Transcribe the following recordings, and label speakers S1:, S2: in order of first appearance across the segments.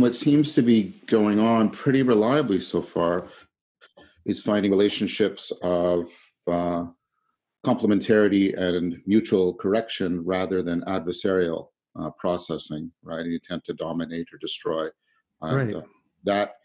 S1: what seems to be going on pretty reliably so far is finding relationships of uh, complementarity and mutual correction rather than adversarial uh, processing, right? The attempt to dominate or destroy. And,
S2: right.
S1: Uh, that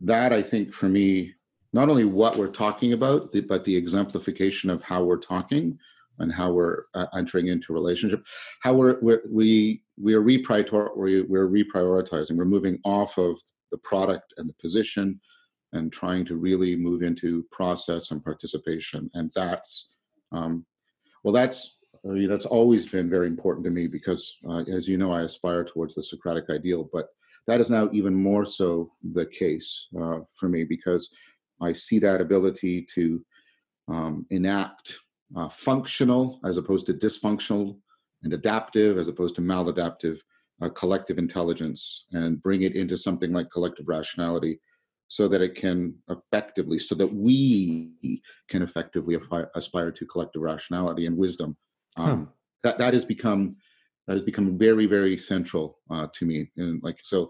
S1: that I think for me, not only what we're talking about, but the exemplification of how we're talking and how we're uh, entering into relationship, how we're, we're we we are reprior- we're reprioritizing. We're moving off of the product and the position, and trying to really move into process and participation. And that's um, well, that's I mean, that's always been very important to me because, uh, as you know, I aspire towards the Socratic ideal, but that is now even more so the case uh, for me because I see that ability to um, enact uh, functional as opposed to dysfunctional and adaptive as opposed to maladaptive uh, collective intelligence and bring it into something like collective rationality so that it can effectively so that we can effectively aspire to collective rationality and wisdom um, huh. that that has become that has become very very central uh, to me and like so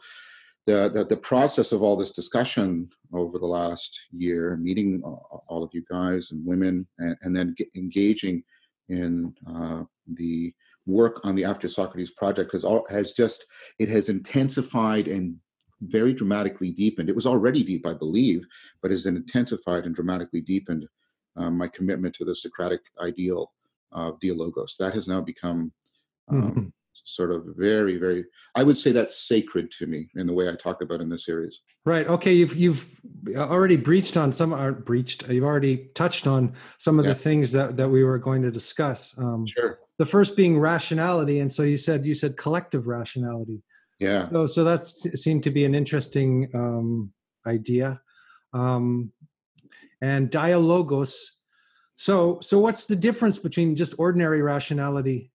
S1: the, the, process of all this discussion over the last year, meeting all of you guys and women, and, and then engaging in uh, the work on the After Socrates project has all, has just it has intensified and very dramatically deepened. It was already deep, I believe, but has intensified and dramatically deepened um, my commitment to the Socratic ideal of dialogos. That has now become um, mm-hmm sort of very very i would say that's sacred to me in the way i talk about in this series.
S2: Right okay you've you've already breached on some are breached you've already touched on some of yeah. the things that that we were going to discuss
S1: um, sure.
S2: the first being rationality and so you said you said collective rationality.
S1: Yeah.
S2: So so that seemed to be an interesting um, idea um, and dialogos. So so what's the difference between just ordinary rationality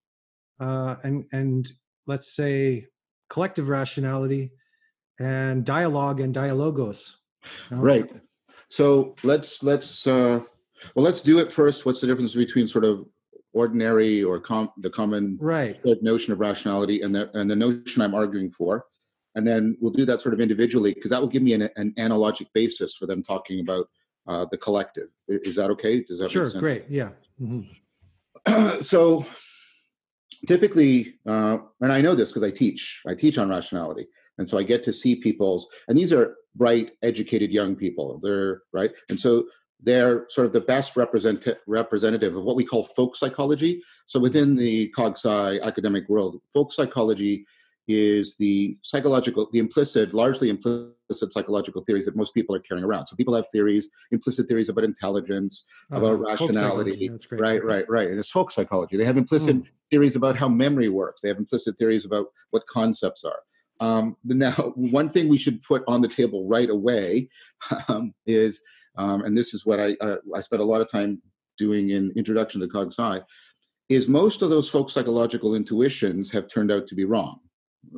S2: uh, and and let's say collective rationality and dialogue and dialogos
S1: you know? right. So let's let's uh, well let's do it first. What's the difference between sort of ordinary or com- the common
S2: right.
S1: notion of rationality and the and the notion i'm arguing for? And then we'll do that sort of individually because that will give me an, an analogic basis for them talking about uh, the collective. Is that okay? Does that
S2: sure great. Yeah.
S1: Mm-hmm. so typically, uh, and I know this because I teach, I teach on rationality. And so I get to see people's, and these are bright, educated young people. They're right. And so they're sort of the best represent- representative of what we call folk psychology. So within the cog sci academic world, folk psychology is the psychological, the implicit, largely implicit psychological theories that most people are carrying around. So people have theories, implicit theories about intelligence, oh, about rationality. Right, right, right. And it's folk psychology. They have implicit mm. theories about how memory works. They have implicit theories about what concepts are. Um, now, one thing we should put on the table right away um, is, um, and this is what I, uh, I spent a lot of time doing in Introduction to Cog Sci, is most of those folk psychological intuitions have turned out to be wrong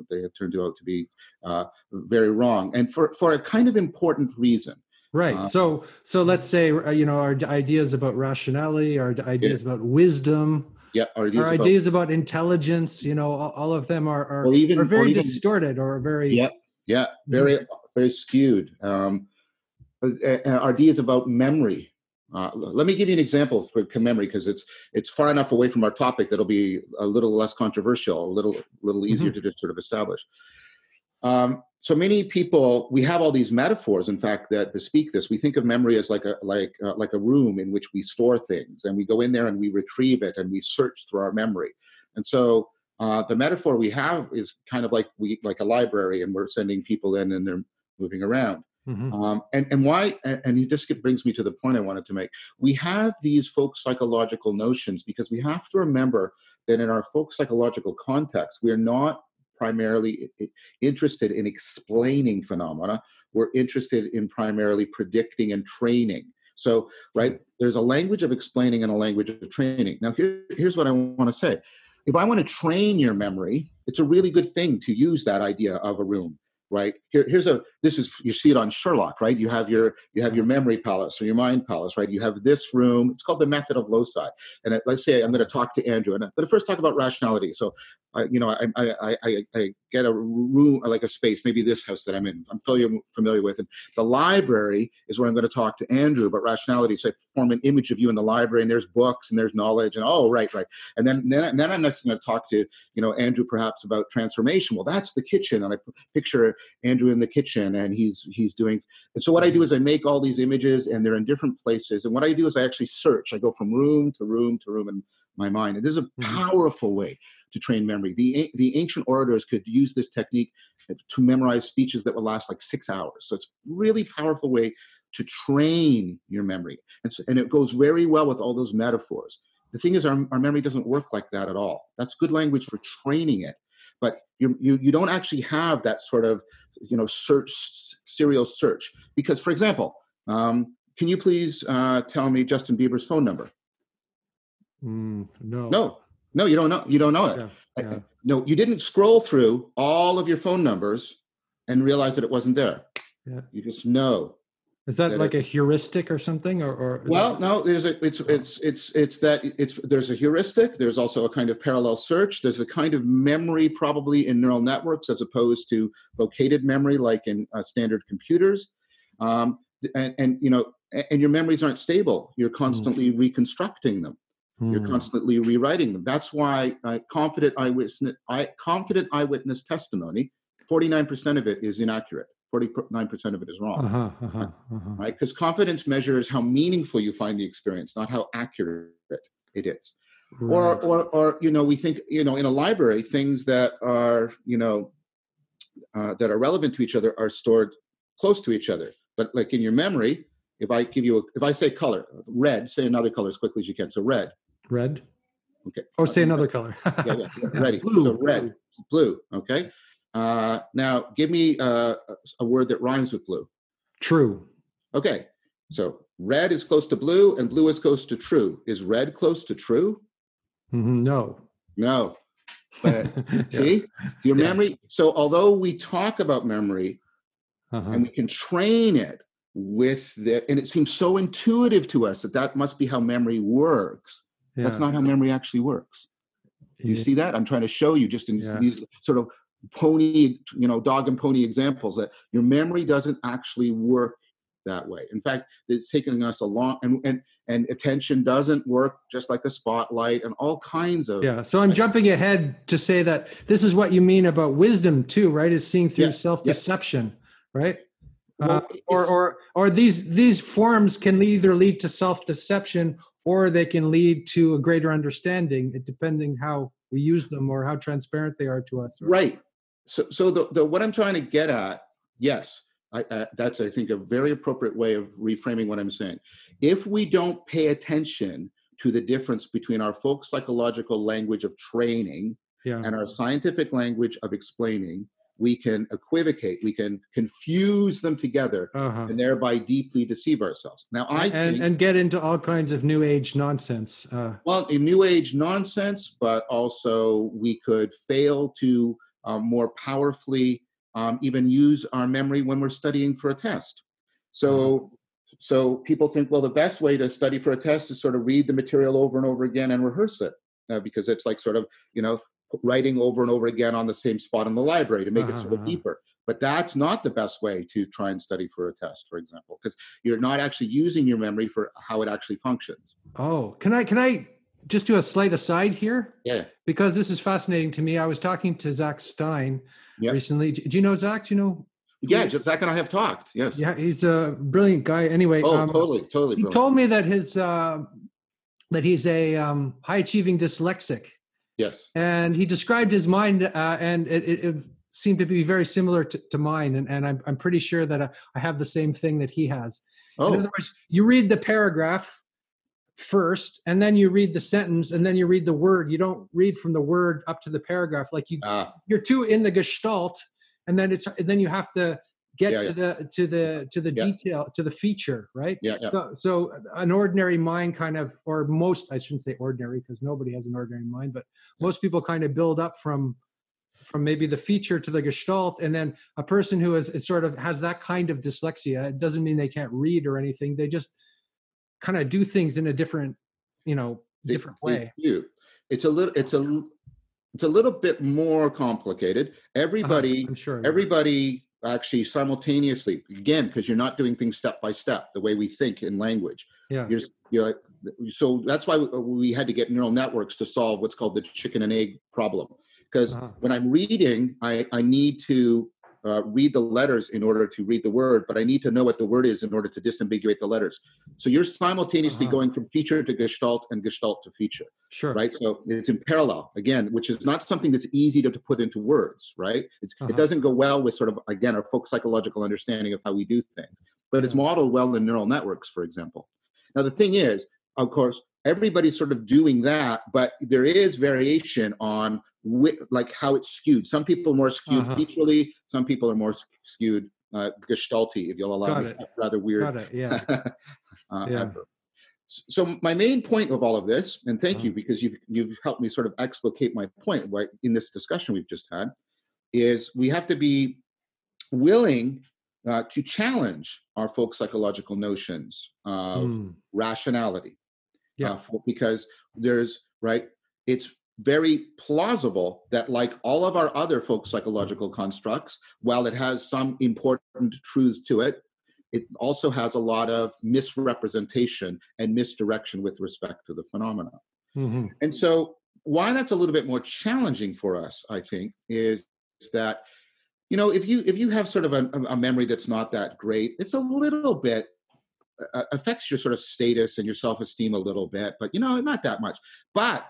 S1: they have turned out to be uh, very wrong, and for for a kind of important reason.
S2: Right. Uh, so so let's say uh, you know our ideas about rationality, our ideas yeah. about wisdom.
S1: Yeah,
S2: our ideas, our about, ideas about, intelligence. You know, all, all of them are are, even, are very even, distorted or very.
S1: Yeah, yeah, very mm-hmm. very skewed. Um, uh, uh, ideas about memory uh, let me give you an example for memory because it's it's far enough away from our topic that'll be a little less controversial, a little little easier mm-hmm. to just sort of establish. Um, so many people we have all these metaphors in fact that bespeak this we think of memory as like a like uh, like a room in which we store things and we go in there and we retrieve it and we search through our memory and so uh, the metaphor we have is kind of like we like a library and we're sending people in and they're moving around Mm-hmm. Um, and, and why, and, this brings me to the point I wanted to make. We have these folk psychological notions because we have to remember that in our folk psychological context, we are not primarily interested in explaining phenomena. We're interested in primarily predicting and training. So, right, mm-hmm. there's a language of explaining and a language of training. Now, here, here's what I want to say. If I want to train your memory, it's a really good thing to use that idea of a room right here, here's a this is you see it on Sherlock, right? You have your you have your memory palace or your mind palace, right? You have this room. It's called the method of loci. And let's say I'm going to talk to Andrew, and I'm going to first talk about rationality. So, uh, you know, I, I I I get a room like a space, maybe this house that I'm in. I'm familiar familiar with, and the library is where I'm going to talk to Andrew about rationality. So I form an image of you in the library, and there's books and there's knowledge, and oh, right, right. And then then, then I'm next going to talk to you know Andrew perhaps about transformation. Well, that's the kitchen, and I picture Andrew in the kitchen, and he's he's doing. And so what I do is I make all these images, and they're in different places. And what I do is I actually search. I go from room to room to room in my mind. And this is a mm-hmm. powerful way to train memory. The the ancient orators could use this technique to memorize speeches that would last like six hours. So it's really powerful way to train your memory. And, so, and it goes very well with all those metaphors. The thing is, our, our memory doesn't work like that at all. That's good language for training it but you, you, you don't actually have that sort of you know search serial search. Because for example um, can you please uh, tell me justin bieber's phone number?
S2: Mm, no.
S1: No. No you don't know you don't know it.
S2: Yeah, yeah.
S1: no you didn't scroll through all of your phone numbers and realize that it wasn't there.
S2: Yeah.
S1: you just know
S2: is that, that like it, a heuristic or something, or? or
S1: well,
S2: that...
S1: no. There's a it's it's it's it's that it's there's a heuristic. There's also a kind of parallel search. There's a kind of memory probably in neural networks as opposed to located memory like in uh, standard computers. Um, and, and you know, and your memories aren't stable. You're hmm. constantly mm. reconstructing them. Mm. You're hmm. constantly rewriting them. That's why uh, confident eyewitness, I, confident eyewitness testimony, 49% of it is inaccurate. 49% of it is wrong. Uh-huh, uh-huh, uh-huh. Right? Because confidence measures how meaningful you find the experience, not how accurate it is. Right. Or, or, or, you know, we think, you know, in a library, things that are, you know, uh, that are relevant to each other are stored close to each other. But like in your memory, if I give you, a, if I say color, red, say another color as quickly as you can. So red.
S2: Red.
S1: Okay.
S2: Or say another color.
S1: yeah, yeah, yeah, Ready. Blue. So red, blue. Okay. Uh, now, give me uh, a word that rhymes with blue.
S2: True.
S1: Okay. So red is close to blue and blue is close to true. Is red close to true?
S2: Mm-hmm. No.
S1: No. But yeah. see, your yeah. memory. So although we talk about memory uh-huh. and we can train it with the, and it seems so intuitive to us that that must be how memory works. Yeah. That's not how memory actually works. Do you see that? I'm trying to show you just in these sort of pony, you know, dog and pony examples that your memory doesn't actually work that way. In fact, it's taking us a long and and and attention doesn't work just like a spotlight and all kinds of
S2: yeah. So I'm jumping ahead to say that this is what you mean about wisdom too, right? Is seeing through yeah. self deception, yeah. right? Well, uh, or or or these these forms can either lead to self deception or they can lead to a greater understanding, depending how we use them or how transparent they are to us.
S1: Right so so the, the what i'm trying to get at yes I, uh, that's i think a very appropriate way of reframing what i'm saying if we don't pay attention to the difference between our folk psychological language of training yeah. and our scientific language of explaining we can equivocate we can confuse them together uh-huh. and thereby deeply deceive ourselves now i
S2: and,
S1: think,
S2: and get into all kinds of new age nonsense uh,
S1: well in new age nonsense but also we could fail to um, more powerfully um, even use our memory when we're studying for a test. So, mm-hmm. so people think, well, the best way to study for a test is sort of read the material over and over again and rehearse it, uh, because it's like sort of you know writing over and over again on the same spot in the library to make uh-huh. it sort of uh-huh. deeper. But that's not the best way to try and study for a test, for example, because you're not actually using your memory for how it actually functions.
S2: Oh, can I can I just do a slight aside here.
S1: Yeah.
S2: Because this is fascinating to me. I was talking to Zach Stein yep. recently. Do you know Zach? Do you know?
S1: Yeah, Zach and I have talked. Yes.
S2: Yeah, he's a brilliant guy. Anyway,
S1: oh, um, totally, totally.
S2: He
S1: brilliant.
S2: told me that his uh, that he's a um, high achieving dyslexic.
S1: Yes.
S2: And he described his mind, uh, and it, it, it, seemed to be very similar to, to mine. And, and I'm, I'm pretty sure that I have the same thing that he has. Oh. In other words, you read the paragraph first and then you read the sentence and then you read the word. You don't read from the word up to the paragraph. Like you uh, you're too in the gestalt and then it's and then you have to get yeah, to yeah. the to the to the yeah. detail to the feature right?
S1: Yeah,
S2: so, so, an ordinary mind kind of or most i shouldn't say ordinary because nobody has an ordinary mind but most people kind of build up from from maybe the feature to the gestalt and then a person who is, is sort of has that kind of dyslexia it doesn't mean they can't read or anything. They just kind of do things in a different you know different
S1: They- they
S2: way
S1: do. It's a little. It's a. It's a little bit more complicated.
S2: Uh-huh,
S1: Everybody.
S2: i'm sure
S1: Everybody actually simultaneously again because you're not doing things step by step the way we think in language.
S2: yeah
S1: You're, you're like, so that's why we had to get neural networks to solve what's called the chicken and egg problem. Because
S2: Uh-huh.
S1: when I'm reading, I, I need to uh, read the letters in order to read the word, but I need to know what the word is in order to disambiguate the letters. So you're simultaneously
S2: Uh-huh.
S1: going from feature to gestalt and gestalt to feature,
S2: sure
S1: right? So it's in parallel again, which is not something that's easy to, to put into words, right? It's,
S2: Uh-huh.
S1: It doesn't go well with sort of again our folk psychological understanding of how we do things, but it's modeled well in neural networks, for example. Now the thing is, of course, everybody's sort of doing that, but there is variation on whi- like how it's skewed. Some people are more skewed
S2: Uh-huh.
S1: featurally, some people are more skewed uh, gestalty, if you'll allow
S2: Got
S1: me
S2: it.
S1: rather weird.
S2: got it yeah
S1: uh,
S2: Yeah.
S1: adverb. So my main point of all of this, and thank
S2: Uh-huh.
S1: you because you've you've helped me sort of explicate my point right in this discussion we've just had, is we have to be willing uh, to challenge our folk psychological notions of
S2: Mm,
S1: rationality.
S2: Yeah.
S1: uh, for, because there's right, it's very plausible that like all of our other folk psychological constructs, while it has some important truths to it, it also has a lot of misrepresentation and misdirection with respect to the phenomena.
S2: mhm.
S1: And so, why that's a little bit more challenging for us, I think, is that you know if you if you have sort of a, a memory that's not that great, it's a little bit affects your sort of status and your self esteem a little bit, but you know not that much. But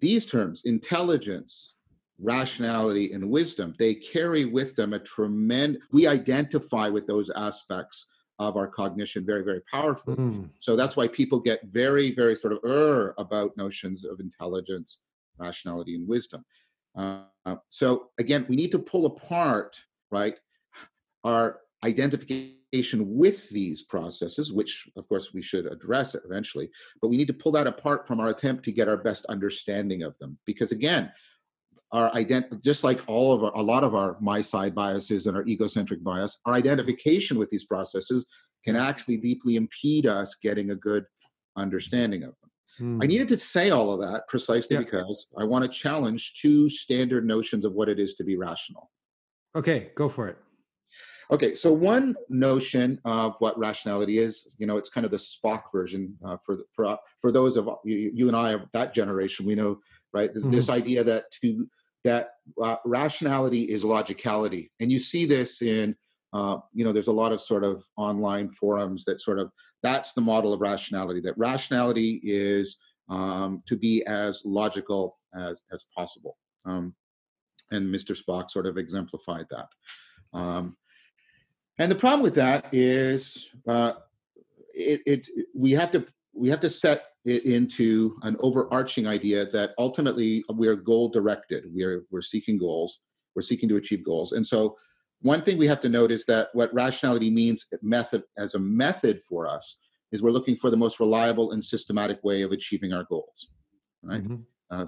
S1: these terms, intelligence, rationality, and wisdom, they carry with them a tremendous. We identify with those aspects of our cognition very, very powerfully.
S2: Mm,
S1: So that's why people get very, very sort of er about notions of intelligence, rationality, and wisdom. Uh, so again, we need to pull apart, right, our identification with these processes, which of course we should address eventually, but we need to pull that apart from our attempt to get our best understanding of them. Because again, our ident just like all of our, a lot of our my side biases and our egocentric bias, our identification with these processes can actually deeply impede us getting a good understanding of them. I
S2: mm.
S1: needed to say all of that precisely
S2: Yeah.
S1: because I want to challenge two standard notions of what it is to be rational.
S2: okay go for it
S1: Okay, so one notion of what rationality is, you know, it's kind of the Spock version uh, for for uh, for those of you, you and I of that generation. We know, right? th- This idea that to that uh, rationality is logicality, and you see this in, uh, you know, there's a lot of sort of online forums that sort of that's the model of rationality. That rationality is um, to be as logical as as possible, um, and Mr. Spock sort of exemplified that. Um, and the problem with that is uh, it, it we have to we have to set it into an overarching idea that ultimately we are goal directed. We are we're seeking goals. We're seeking to achieve goals. And so one thing we have to note is that what rationality means method as a method for us is we're looking for the most reliable and systematic way of achieving our goals right?
S2: Mhm.
S1: uh,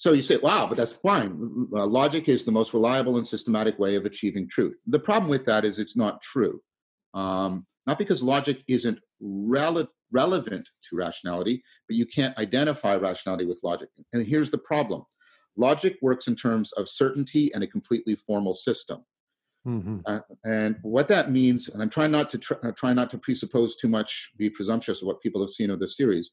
S1: so you say, wow, but that's fine. Uh, logic is the most reliable and systematic way of achieving truth. The problem with that is it's not true. Um, not because logic isn't rele- relevant to rationality, but you can't identify rationality with logic. And here's the problem logic works in terms of certainty and a completely formal system.
S2: Mhm.
S1: Uh, and what that means, and I'm trying not to tr- uh, try not to presuppose too much, be presumptuous of what people have seen of this series.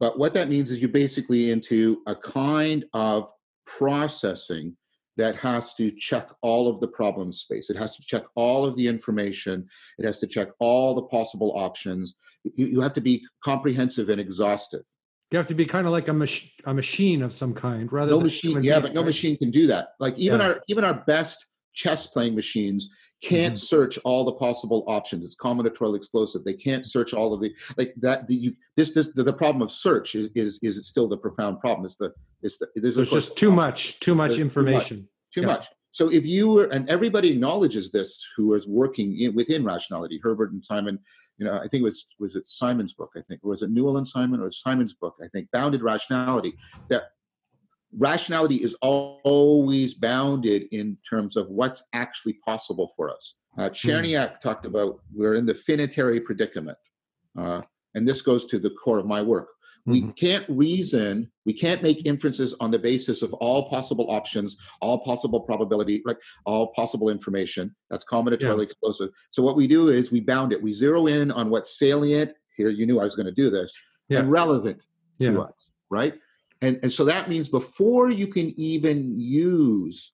S1: But what that means is you're basically into a kind of processing that has to check all of the problem space. It has to check all of the information. It has to check all the possible options. You, you have to be comprehensive and exhaustive.
S2: you have to be kind of like a, mach- a machine of some kind rather
S1: No
S2: than
S1: machine, yeah,
S2: being,
S1: but no
S2: right?
S1: machine can do that. Like even
S2: Yeah.
S1: our even our best chess playing machines can't
S2: Mm-hmm.
S1: search all the possible options. It's combinatorial explosive. They can't search all of the like that. The, you, this, this the, the problem of search is, is is still the profound problem. It's the it's the there's,
S2: There's just too much, too much
S1: There's too much.
S2: information.
S1: too
S2: yeah.
S1: much. So if you were, and everybody acknowledges this, who is working in, within rationality, Herbert and Simon, you know, I think it was was it Simon's book, I think, or was it Newell and Simon, or Simon's book, I think, Bounded Rationality, that rationality is always bounded in terms of what's actually possible for us. Uh,
S2: Hmm.
S1: Cherniak talked about we're in the finitary predicament. Uh, and this goes to the core of my work. We
S2: Mhm.
S1: can't reason, we can't make inferences on the basis of all possible options, all possible probability, like all possible information. That's combinatorially explosive. So what we do is we bound it. We zero in on what's salient. Here, you knew I was going to do this,
S2: Yeah.
S1: and relevant to us, right? And and so that means before you can even use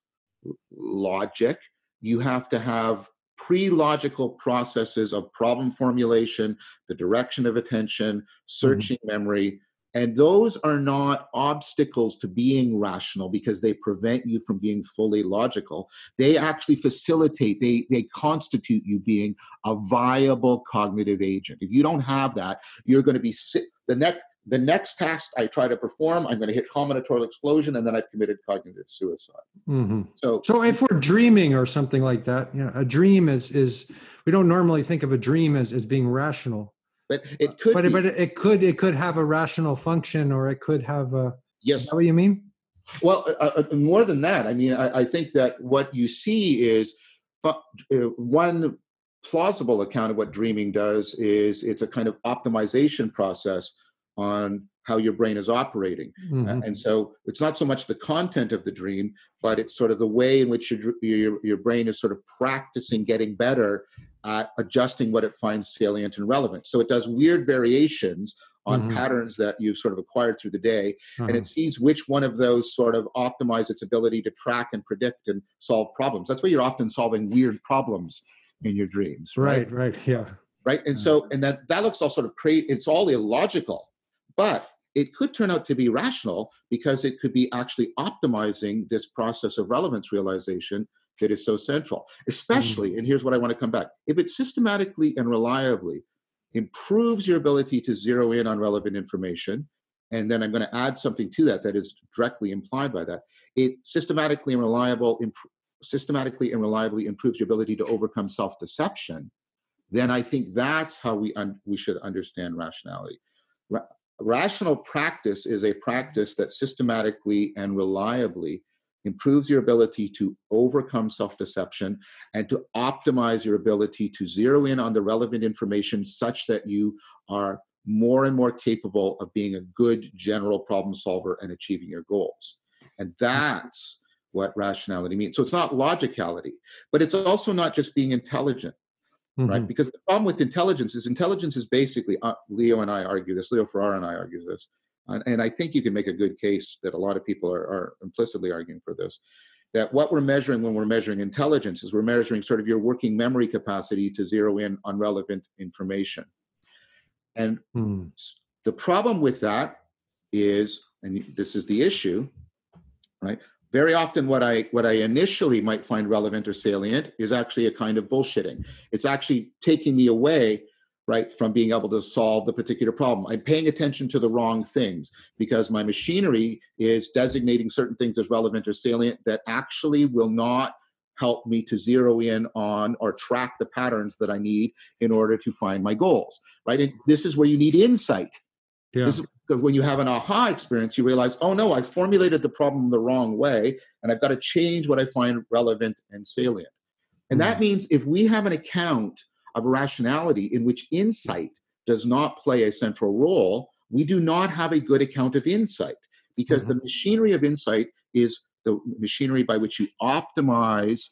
S1: logic, you have to have pre-logical processes of problem formulation, the direction of attention, mm-hmm. searching memory, and those are not obstacles to being rational because they prevent you from being fully logical. They actually facilitate, they they constitute you being a viable cognitive agent. If you don't have that, you're going to be si- the next the next task I try to perform, I'm going to hit combinatorial explosion, and then I've committed cognitive suicide.
S2: Mhm.
S1: So,
S2: So if we're dreaming or something like that, you know, a dream is is we don't normally think of a dream as as being rational,
S1: but it could
S2: but
S1: be,
S2: it, but it could it could have a rational function or it could have a. Is
S1: yes.
S2: that what you mean?
S1: Well, uh, uh, more than that, I mean, I, I think that what you see is uh, one plausible account of what dreaming does is it's a kind of optimization process on how your brain is operating.
S2: Mhm.
S1: And so it's not so much the content of the dream, but it's sort of the way in which your, your, your brain is sort of practicing getting better at adjusting what it finds salient and relevant. So it does weird variations on
S2: Mhm.
S1: patterns that you've sort of acquired through the day and
S2: Uh-huh.
S1: it sees which one of those sort of optimize its ability to track and predict and solve problems. That's why you're often solving weird problems in your dreams, right?
S2: right, right, yeah.
S1: Right. And so, and that that looks all sort of crazy. It's all illogical, but it could turn out to be rational because it could be actually optimizing this process of relevance realization that is so central. Especially, mm. and here's what I want to come back: if it systematically and reliably improves your ability to zero in on relevant information and then i'm going to add something to that that is directly implied by that it systematically and reliable imp- systematically and reliably improves your ability to overcome self-deception then i think that's how we un- we should understand rationality Ra- rational practice is a practice that systematically and reliably improves your ability to overcome self deception and to optimize your ability to zero in on the relevant information such that you are more and more capable of being a good general problem solver and achieving your goals. And that's what rationality means. So it's not logicality, but it's also not just being intelligent right?
S2: Mhm.
S1: Because the problem with intelligence is intelligence is basically uh, Leo and I argue this. Leo Ferraro and I argue this, and, and I think you can make a good case that a lot of people are, are implicitly arguing for this. That what we're measuring when we're measuring intelligence is we're measuring sort of your working memory capacity to zero in on relevant information. And
S2: Mhm.
S1: the problem with that is, and this is the issue, right? Very often, what I what I initially might find relevant or salient is actually a kind of bullshitting. It's actually taking me away, right, from being able to solve the particular problem. I'm paying attention to the wrong things because my machinery is designating certain things as relevant or salient that actually will not help me to zero in on or track the patterns that I need in order to find my goals, right? And this is where you need insight.
S2: Yeah.
S1: This is because when you have an aha experience, you realize, oh no, I formulated the problem the wrong way, and I've got to change what I find relevant and salient. And that mm. means if we have an account of rationality in which insight does not play a central role, we do not have a good account of insight because mm-hmm. the machinery of insight is the machinery by which you optimize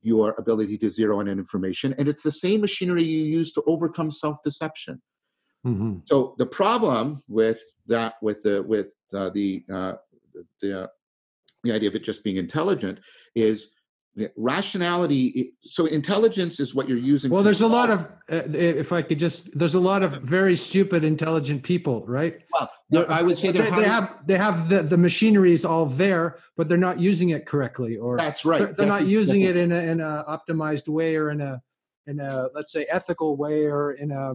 S1: your ability to zero in on information. And it's the same machinery you use to overcome self deception.
S2: Mhm.
S1: So the problem with that, with the with uh, the uh, the uh, the idea of it just being intelligent, is rationality. So intelligence is what you're using.
S2: Well, there's a lot of, uh, if I could just, there's a lot of very stupid, intelligent people, right?
S1: Well, I would say
S2: they,
S1: they're
S2: they have they have the the machinery is all there, but they're not using it correctly, or
S1: That's right.
S2: they're, they're
S1: That's
S2: not using
S1: exactly-
S2: it in a in a optimized way, or in a in a let's say ethical way, or in a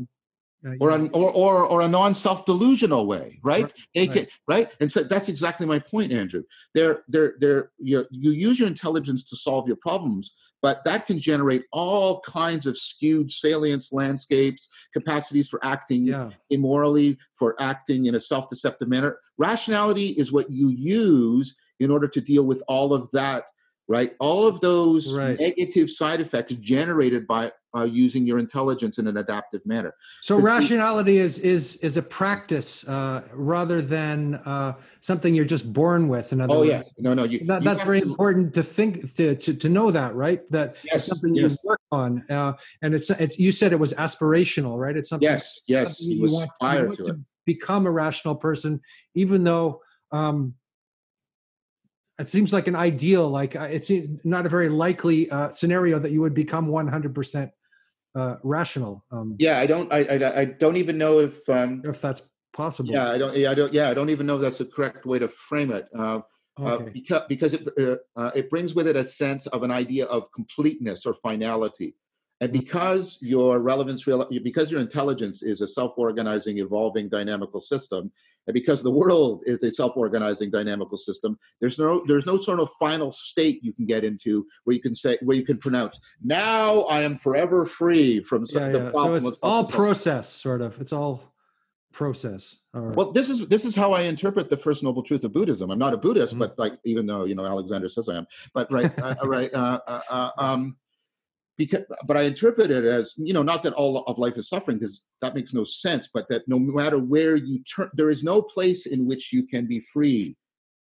S2: uh,
S1: or an, or, or or a non-self delusional way, right?
S2: Right,
S1: They can- right. And so that's exactly my point, Andrew. They're they're they're you you use your intelligence to solve your problems, but that can generate all kinds of skewed salience landscapes, capacities for acting
S2: yeah,
S1: immorally, for acting in a self-deceptive manner. Rationality is what you use in order to deal with all of that right? All of those
S2: Right.
S1: negative side effects generated by uh, using your intelligence in an adaptive manner.
S2: So rationality is is is a practice uh, rather than uh, something you're just born with. In other
S1: oh
S2: words,
S1: yes no no you,
S2: that,
S1: you
S2: that's very
S1: to-
S2: important to think to, to to know that right? That
S1: Yes,
S2: something you
S1: yes.
S2: work on uh, and it's it's you said it was aspirational right? It's something
S1: yes yes.
S2: something
S1: you
S2: you want, you want
S1: to
S2: to become a rational person even though um it seems like an ideal like uh, it's not a very likely uh, scenario that you would become 100% uh, rational um.
S1: Yeah i don't I, I i don't even know if um
S2: if that's possible.
S1: yeah i don't yeah i don't yeah i don't even know if that's the correct way to frame it uh, uh,
S2: okay.
S1: because because it uh, it brings with it a sense of an idea of completeness or finality, and
S2: Mhm.
S1: because your relevance real because your intelligence is a self-organizing, evolving, dynamical system, and because the world is a self-organizing, dynamical system, there's no there's no sort of final state you can get into where you can say where you can pronounce now I am forever free from some,
S2: yeah,
S1: the
S2: yeah. so it's all process sort of it's all process or
S1: Well, this is this is how I interpret the first noble truth of Buddhism. I'm not a Buddhist,
S2: Mhm.
S1: but like even though you know Alexander says I am, but right, uh, uh, right, uh, uh, uh, um, because but I interpret it as you know not that all of life is suffering because that makes no sense, but that no matter where you turn, there is no place in which you can be free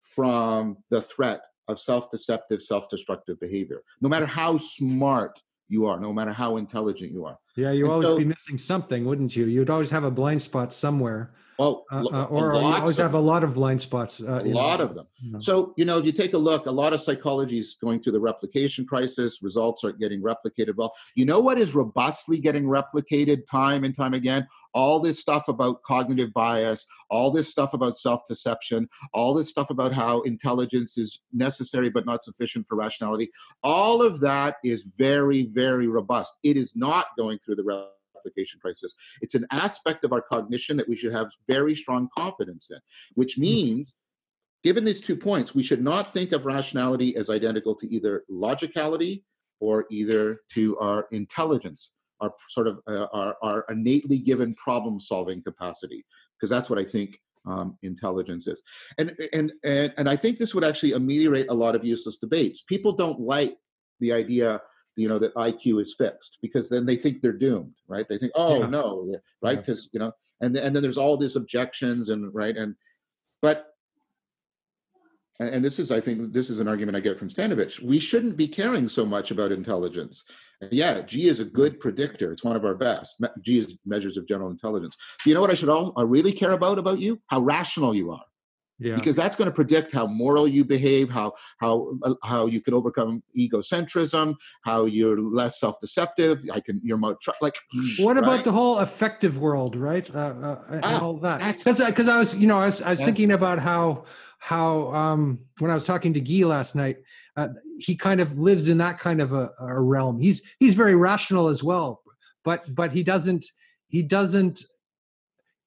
S1: from the threat of self-deceptive, self-destructive behavior. No matter how smart you are, no matter how intelligent you are.
S2: yeah you
S1: and
S2: always
S1: so-
S2: be missing something wouldn't you you'd always have a blind spot somewhere
S1: Well,
S2: uh, uh, or you always have a lot of blind spots uh,
S1: a
S2: you know,
S1: lot of them. So, you know, if you take a look, a lot of psychology is going through the replication crisis. Results aren't getting replicated well. You know what is robustly getting replicated time and time again? All this stuff about cognitive bias, all this stuff about self deception, all this stuff about how intelligence is necessary but not sufficient for rationality. All of that is very, very robust. It is not going through the replication crisis. It's an aspect of our cognition that we should have very strong confidence in, which means given these two points, we should not think of rationality as identical to either logicality or either to our intelligence, our sort of uh, our, our innately given problem solving capacity, because that's what I think um, intelligence is. And, and and and I think this would actually ameliorate a lot of useless debates. People don't like the idea. You know that IQ is fixed because then they think they're doomed, right? They think, oh
S2: Yeah.
S1: no, right?
S2: Yeah.
S1: Because you know, and and then there's all these objections and right and but and and this is i think this is an argument i get from stanovich we shouldn't be caring so much about intelligence yeah g is a good predictor it's one of our best g is measures of general intelligence you know what i should all i uh, really care about about you how rational you are
S2: yeah
S1: because that's going to predict how moral you behave how how uh, how you can overcome egocentrism how you're less self-deceptive i can you're more tr- like
S2: What about the whole effective world, right? Uh, uh, and
S1: Ah,
S2: all that. Because because I was, you know, I was, I was thinking about how how um, when I was talking to Guy last night, uh, he kind of lives in that kind of a, a realm. He's he's very rational as well, but but he doesn't he doesn't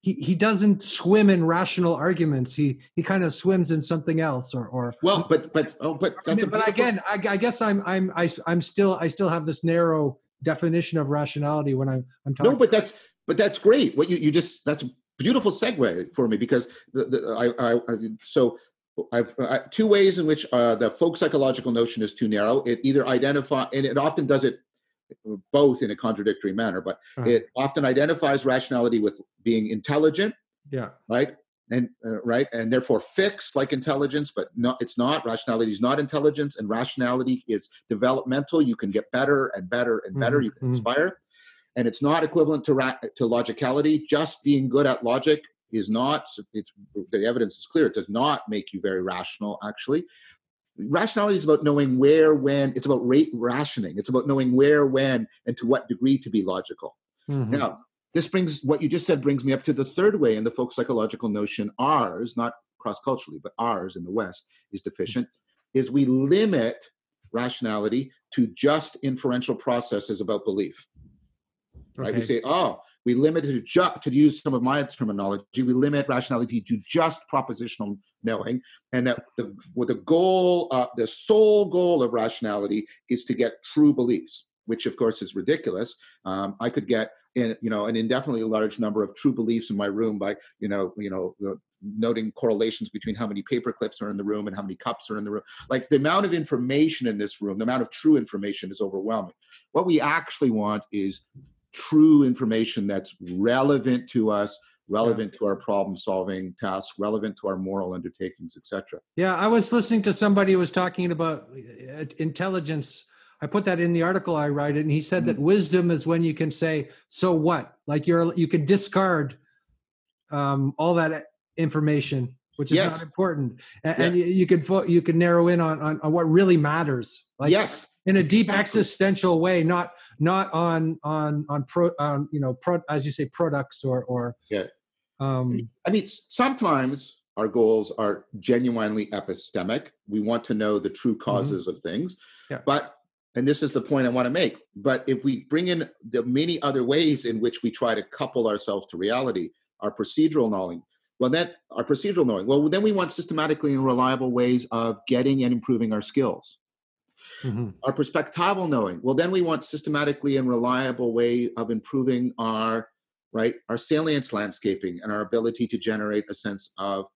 S2: he, he doesn't swim in rational arguments. He he kind of swims in something else, or or
S1: well but but oh but
S2: I mean, but again, I, I guess I'm I'm I, I'm still I still have this narrow definition of rationality when I'm I'm talking.
S1: No, but that's but that's great. What you you just that's a beautiful segue for me because the, the I, I I so I've I, two ways in which uh, the folk psychological notion is too narrow. It either identify and it often does it both in a contradictory manner, but
S2: Uh-huh.
S1: it often identifies rationality with being intelligent,
S2: yeah.
S1: right? And uh, right, and therefore fixed like intelligence, but no, it's not. Rationality is not intelligence, and rationality is developmental. You can get better and better and better.
S2: Mhm,
S1: You can
S2: mhm.
S1: inspire, and it's not equivalent to ra- to logicality. Just being good at logic is not. It's the evidence is clear. It does not make you very rational. Actually, rationality is about knowing where, when. It's about rate rationing. It's about knowing where, when, and to what degree to be logical.
S2: Mhm.
S1: Now, this brings what you just said brings me up to the third way in the folk psychological notion. Ours, not cross culturally, but ours in the West is deficient. Is we limit rationality to just inferential processes about belief. Right? We say, oh, we limit it to just to use some of my terminology. We limit rationality to just propositional knowing, and that the with the goal, uh, the sole goal of rationality is to get true beliefs, which of course is ridiculous. Um, I could get in, you know, an indefinitely large number of true beliefs in my room by, you know, you know, noting correlations between how many paper clips are in the room and how many cups are in the room. Like the amount of information in this room, the amount of true information is overwhelming. What we actually want is true information that's relevant to us relevant yeah. to our problem solving tasks relevant to our moral undertakings etc
S2: yeah i was listening to somebody who was talking about uh, intelligence i put that in the article i write it and he said mm-hmm. that wisdom is when you can say so what like you're you can discard um, all that information which is yes. not important and, yeah. and you, you can you can narrow in on, on, on what really matters
S1: like yes
S2: in a deep exactly. existential way not not on on on pro on you know pro as you say products or or
S1: yeah um, I mean, sometimes our goals are genuinely epistemic. We want to know the true mm-hmm. causes mm-hmm. of things. Yeah. But, and this is the point I want to make, but if we bring in the many other ways in which we try to couple ourselves to reality, our procedural knowing, well, then our procedural knowing, well, then we want systematically and reliable ways of getting and improving our skills. Mm-hmm. Our perspectival knowing, well, then we want systematically and reliable way of improving our right? Our salience landscaping and our ability to generate a sense of,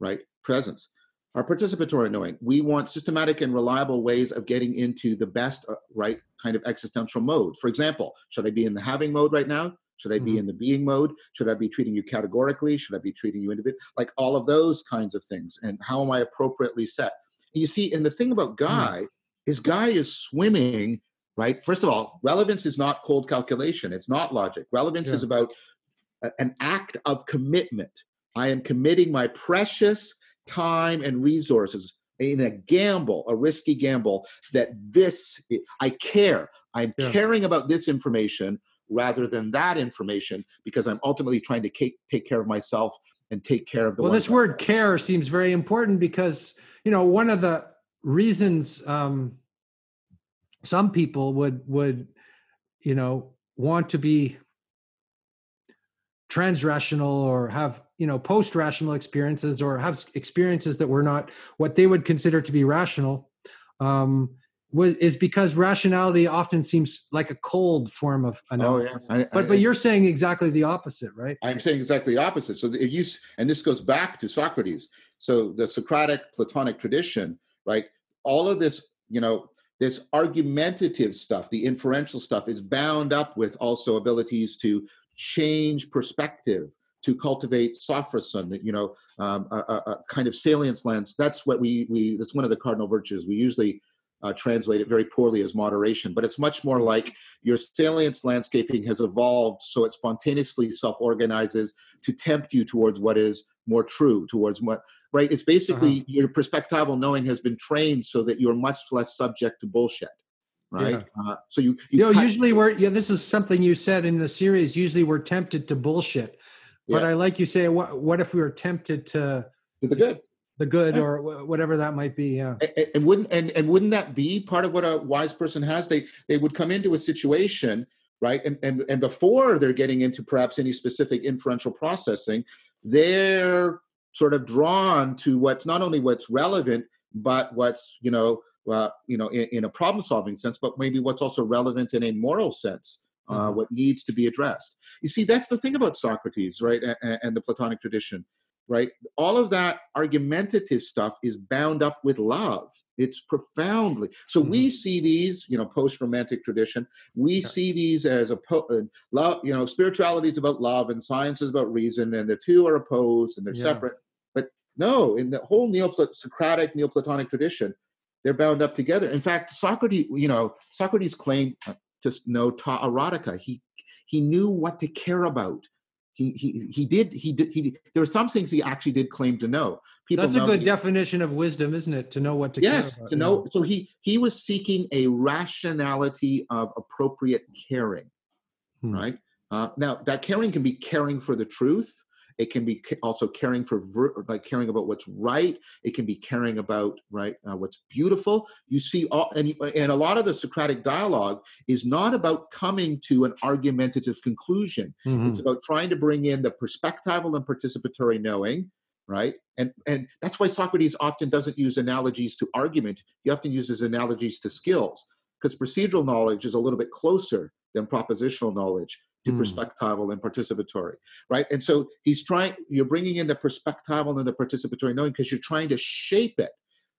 S1: right, presence. Our participatory knowing, we want systematic and reliable ways of getting into the best, uh, right, kind of existential mode. For example, should I be in the having mode right now? Should I be mm-hmm. in the being mode? Should I be treating you categorically? Should I be treating you individually? Like all of those kinds of things. And how am I appropriately set? And you see, and the thing about mm-hmm. Guy mm. Is Guy is swimming right? First of all, relevance is not cold calculation. It's not logic. Relevance yeah. is about an act of commitment. I am committing my precious time and resources in a gamble, a risky gamble, that this, I care. I'm yeah. caring about this information rather than that information because I'm ultimately trying to take, take care of myself and take care of the
S2: well this word care seems very important because you know one of the reasons um, some people would would you know want to be transrational or have you know post rational experiences or have experiences that were not what they would consider to be rational um, was, is because rationality often seems like a cold form of analysis. Oh, yeah. I, but I, but you're saying exactly the opposite, right?
S1: I'm saying exactly the opposite. So if you and this goes back to Socrates. So the Socratic Platonic tradition, right? All of this, you know, this argumentative stuff, the inferential stuff, is bound up with also abilities to change perspective, to cultivate sophrosune, you know, um, a, a, kind of salience lens. That's what we we. That's one of the cardinal virtues. We usually uh, translate it very poorly as moderation, but it's much more like your salience landscaping has evolved so it spontaneously self-organizes to tempt you towards what is more true, towards what right. It's basically uh-huh. your perspectival knowing has been trained so that you're much less subject to bullshit right? Yeah. Uh, so you,
S2: you, you know, usually we're yeah. This is something you said in the series. Usually we're tempted to bullshit, but yeah. I like you say, what what if we were tempted to
S1: to the good,
S2: the good, or whatever that might be? Yeah.
S1: And, and wouldn't and and wouldn't that be part of what a wise person has? They they would come into a situation right and and and before they're getting into perhaps any specific inferential processing they're sort of drawn to what's not only what's relevant but what's you know uh, you know, in, in a problem solving sense, but maybe what's also relevant in a moral sense. Uh, mm-hmm. what needs to be addressed. You see, that's the thing about Socrates, right, and, and, the Platonic tradition, right? All of that argumentative stuff is bound up with love. It's profoundly so. Mm-hmm. We see these, you know, post-romantic tradition. We yeah. see these as a po- uh, love. You know, spirituality is about love, and science is about reason, and the two are opposed and they're yeah. separate. But no, in the whole Neo-Socratic, Neoplatonic tradition, they're bound up together. In fact, Socrates, you know, Socrates claimed to know ta erotica. He he knew what to care about. He he he did he did he. There were some things he actually did claim to know.
S2: People That's a good he, definition of wisdom, isn't it? To know what to
S1: yes,
S2: about,
S1: to know. So he he was seeking a rationality of appropriate caring, hmm. right? Uh, now that caring can be caring for the truth it can be also caring for like caring about what's right. It can be caring about right uh, what's beautiful. You see, all, and and a lot of the Socratic dialogue is not about coming to an argumentative conclusion. Mm-hmm. It's about trying to bring in the perspectival and participatory knowing, right? And and that's why Socrates often doesn't use analogies to argument. He often uses analogies to skills because procedural knowledge is a little bit closer than propositional knowledge to
S2: Hmm.
S1: perspectival and participatory, right? And so he's trying, you're bringing in the perspectival and the participatory knowing because you're trying to shape it.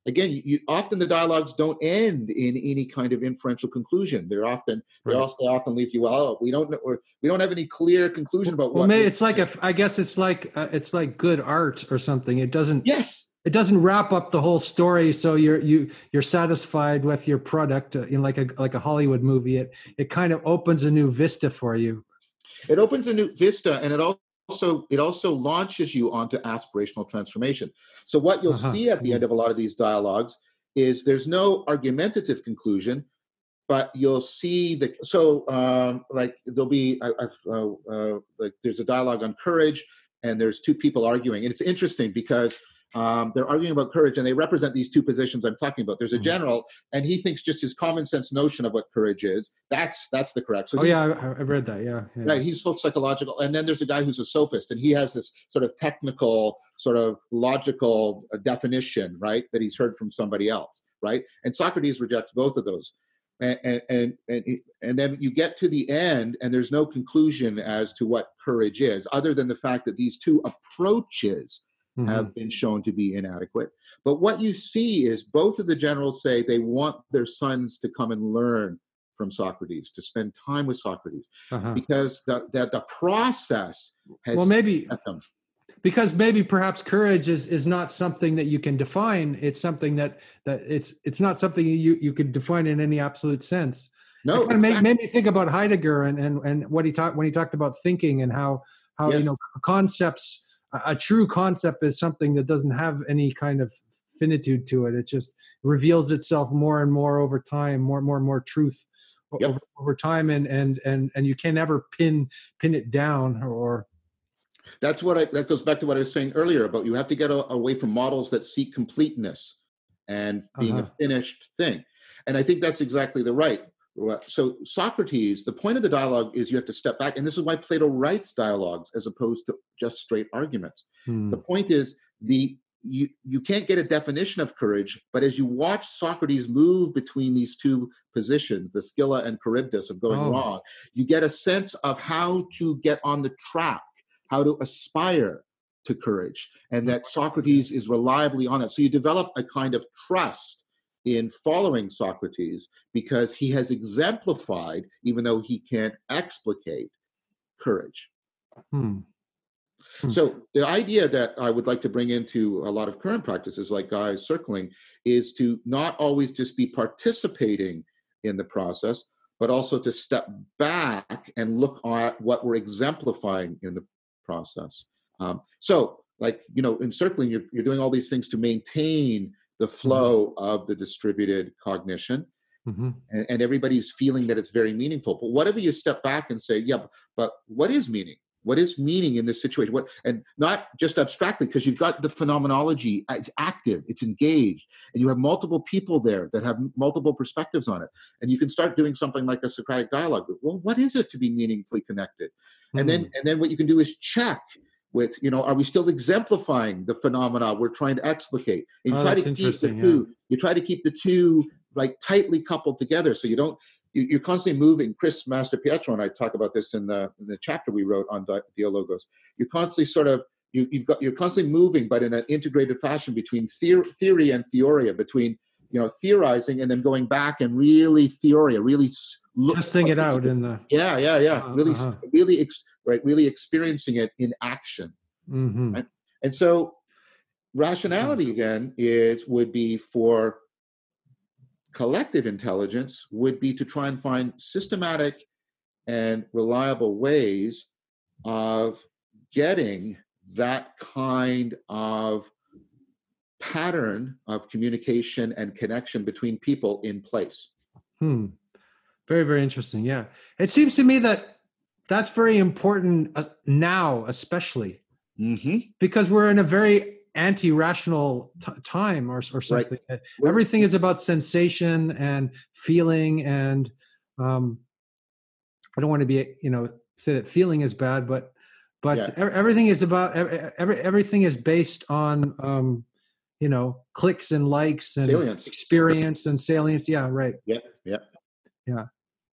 S1: Again, you, often the dialogues don't end in any kind of inferential conclusion. They're often they
S2: Right.
S1: also often leave you well. Oh, we don't know, or we don't have any clear conclusion about
S2: well
S1: what.
S2: maybe
S1: we-
S2: it's like a i guess it's like uh, it's like good art or something it doesn't
S1: yes,
S2: it doesn't wrap up the whole story so you're you you're satisfied with your product uh, in like a like a hollywood movie it it kind of opens a new vista for you
S1: it opens a new vista, and it also it also launches you onto aspirational transformation. So what you'll
S2: Uh-huh.
S1: see at the end of a lot of these dialogues is there's no argumentative conclusion, but you'll see the so um, like there'll be I, I've, uh, uh, like there's a dialogue on courage, and there's two people arguing, and it's interesting because. Um, they're arguing about courage, and they represent these two positions I'm talking about. There's a
S2: Mhm.
S1: general, and he thinks just his common sense notion of what courage is. That's that's the correct. So
S2: oh yeah I, I read that yeah, yeah.
S1: Right, he's full psychological, and then there's a guy who's a sophist, and he has this sort of technical, sort of logical uh, definition, right, that he's heard from somebody else, right? And Socrates rejects both of those, and and and and, and then you get to the end, and there's no conclusion as to what courage is, other than the fact that these two approaches
S2: Mhm.
S1: have been shown to be inadequate. But what you see is both of the generals say they want their sons to come and learn from Socrates, to spend time with Socrates
S2: Uh-huh.
S1: because the, that the process has
S2: well maybe
S1: them.
S2: because maybe perhaps courage is is not something that you can define it's something that that it's it's not something you you could define in any absolute sense
S1: No,
S2: it kind of made, made me think about heidegger and and, and what he talked when he talked about thinking and how how you know concepts a, true concept is something that doesn't have any kind of finitude to it it just reveals itself more and more over time more and more and more truth
S1: Yep.
S2: over, over time and and and and you can never pin pin it down or
S1: That's what I, that goes back to what I was saying earlier about you have to get a, away from models that seek completeness and being
S2: Uh-huh.
S1: a finished thing. And I think that's exactly the right. So Socrates, the point of the dialogue is you have to step back, and this is why Plato writes dialogues as opposed to just straight arguments.
S2: Hmm.
S1: The point is the you you can't get a definition of courage, but as you watch Socrates move between these two positions, the Scylla and Charybdis of going
S2: Oh.
S1: wrong, you get a sense of how to get on the track, how to aspire to courage, and that Socrates is reliably on it. So you develop a kind of trust in following Socrates because he has exemplified, even though he can't explicate, courage.
S2: Hmm. Hmm.
S1: So the idea that I would like to bring into a lot of current practices, like guys circling, is to not always just be participating in the process, but also to step back and look at what we're exemplifying in the process. Um, so, like you know, in circling, you're you're doing all these things to maintain the flow of the distributed cognition
S2: Mhm.
S1: and, and everybody's feeling that it's very meaningful. But whatever you step back and say, yeah, but, but what is meaning? What is meaning in this situation? What and not just abstractly, because you've got the phenomenology, uh, it's active, it's engaged, and you have multiple people there that have multiple perspectives on it. And you can start doing something like a Socratic dialogue. Well, what is it to be meaningfully connected? And then and then what you can do is check with, you know, are we still exemplifying the phenomena we're trying to explicate? And you
S2: Oh,
S1: try to keep the
S2: interesting, yeah.
S1: two, you try to keep the two like tightly coupled together so you don't you, you're constantly moving chris Mastropietro and i talk about this in the in the chapter we wrote on Di- dialogos you're constantly sort of you, you've got you're constantly moving but in an integrated fashion between theor- theory and theoria between you know theorizing and then going back and really theoria really look,
S2: testing it out in the
S1: yeah yeah yeah
S2: Uh,
S1: really
S2: uh-huh.
S1: really ex- right really experiencing it in action
S2: Mhm.
S1: Right. and so rationality then is would be for collective intelligence would be to try and find systematic and reliable ways of getting that kind of pattern of communication and connection between people in place.
S2: Hmm. Very, very interesting. Yeah. It seems to me that that's very important uh, now, especially
S1: Mm-hmm.
S2: because we're in a very anti-rational t- time or, or something. Uh, Everything is about sensation and feeling, and um, I don't want to be, you know, say that feeling is bad, but but
S1: Yeah.
S2: ev- everything is about every, everything is based on um, you know clicks and likes and
S1: Salience.
S2: experience and salience. Yeah, right.
S1: Yeah, yeah.
S2: Yeah.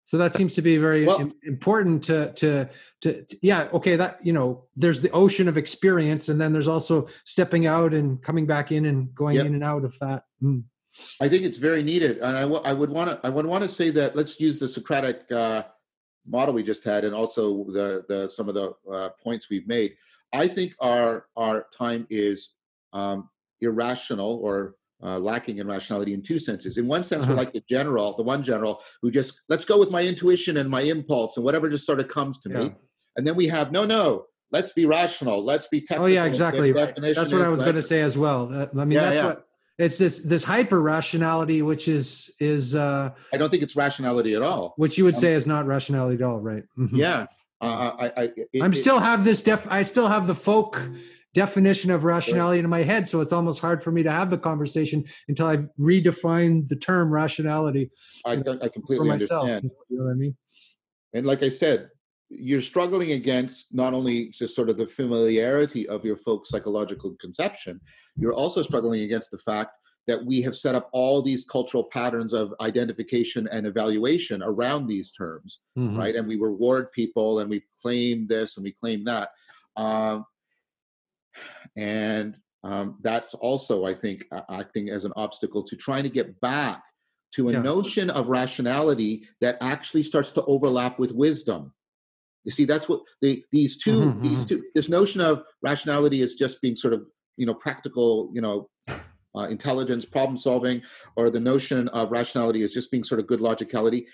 S2: So that seems to be very
S1: Well-
S2: important to, to to yeah okay that you know there's the ocean of experience and then there's also stepping out and coming back in and going
S1: Yep.
S2: in and out of that. Mm.
S1: I think it's very needed, and I I would want to I would want to say that let's use the Socratic uh, model we just had, and also the the some of the uh, points we've made. I think our our time is um, irrational or uh, lacking in rationality in two senses. In one sense, we're
S2: Uh-huh.
S1: like the general, the one general who just let's go with my intuition and my impulse and whatever just sort of comes to
S2: Yeah.
S1: me. And then we have no, no, let's be rational, let's be technical.
S2: Oh yeah, exactly. right. That's what I was
S1: right?
S2: going to say as well. Uh, I mean,
S1: Yeah,
S2: that's
S1: yeah.
S2: what it's this this hyper rationality, which is is uh,
S1: I don't think it's rationality at all.
S2: which you would
S1: Um,
S2: say is not rationality at all, right? Mhm.
S1: Yeah, uh, I, I, it-
S2: I'm
S1: it-
S2: still have this def. I still have the folk definition of rationality in my head, so it's almost hard for me to have the conversation until I've redefined the term rationality
S1: I, I
S2: for
S1: completely
S2: myself.
S1: understand.
S2: You know what I mean?
S1: And like I said, you're struggling against not only just sort of the familiarity of your folk psychological conception, you're also struggling against the fact that we have set up all these cultural patterns of identification and evaluation around these terms,
S2: Mhm.
S1: right? And we reward people and we claim this and we claim that. Um, and um, that's also, I think, acting as an obstacle to trying to get back to a
S2: Yeah.
S1: notion of rationality that actually starts to overlap with wisdom. You see, that's what the these 2
S2: Mhm,
S1: these two this notion of rationality is just being sort of you know practical, you know, uh, intelligence, problem solving, or the notion of rationality is just being sort of good logicality.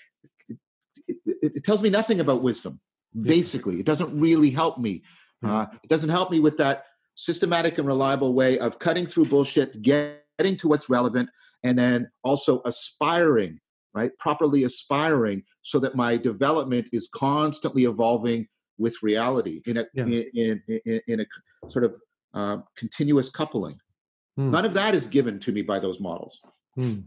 S1: It, it, it tells me nothing about wisdom. Basically, it doesn't really help me. Uh, it doesn't help me with that systematic and reliable way of cutting through bullshit, getting to what's relevant, and then also aspiring, right? Properly aspiring so that my development is constantly evolving with reality in a
S2: Yeah.
S1: in, in, in, a sort of uh, continuous coupling.
S2: Hmm.
S1: None of that is given to me by those models.
S2: Hmm.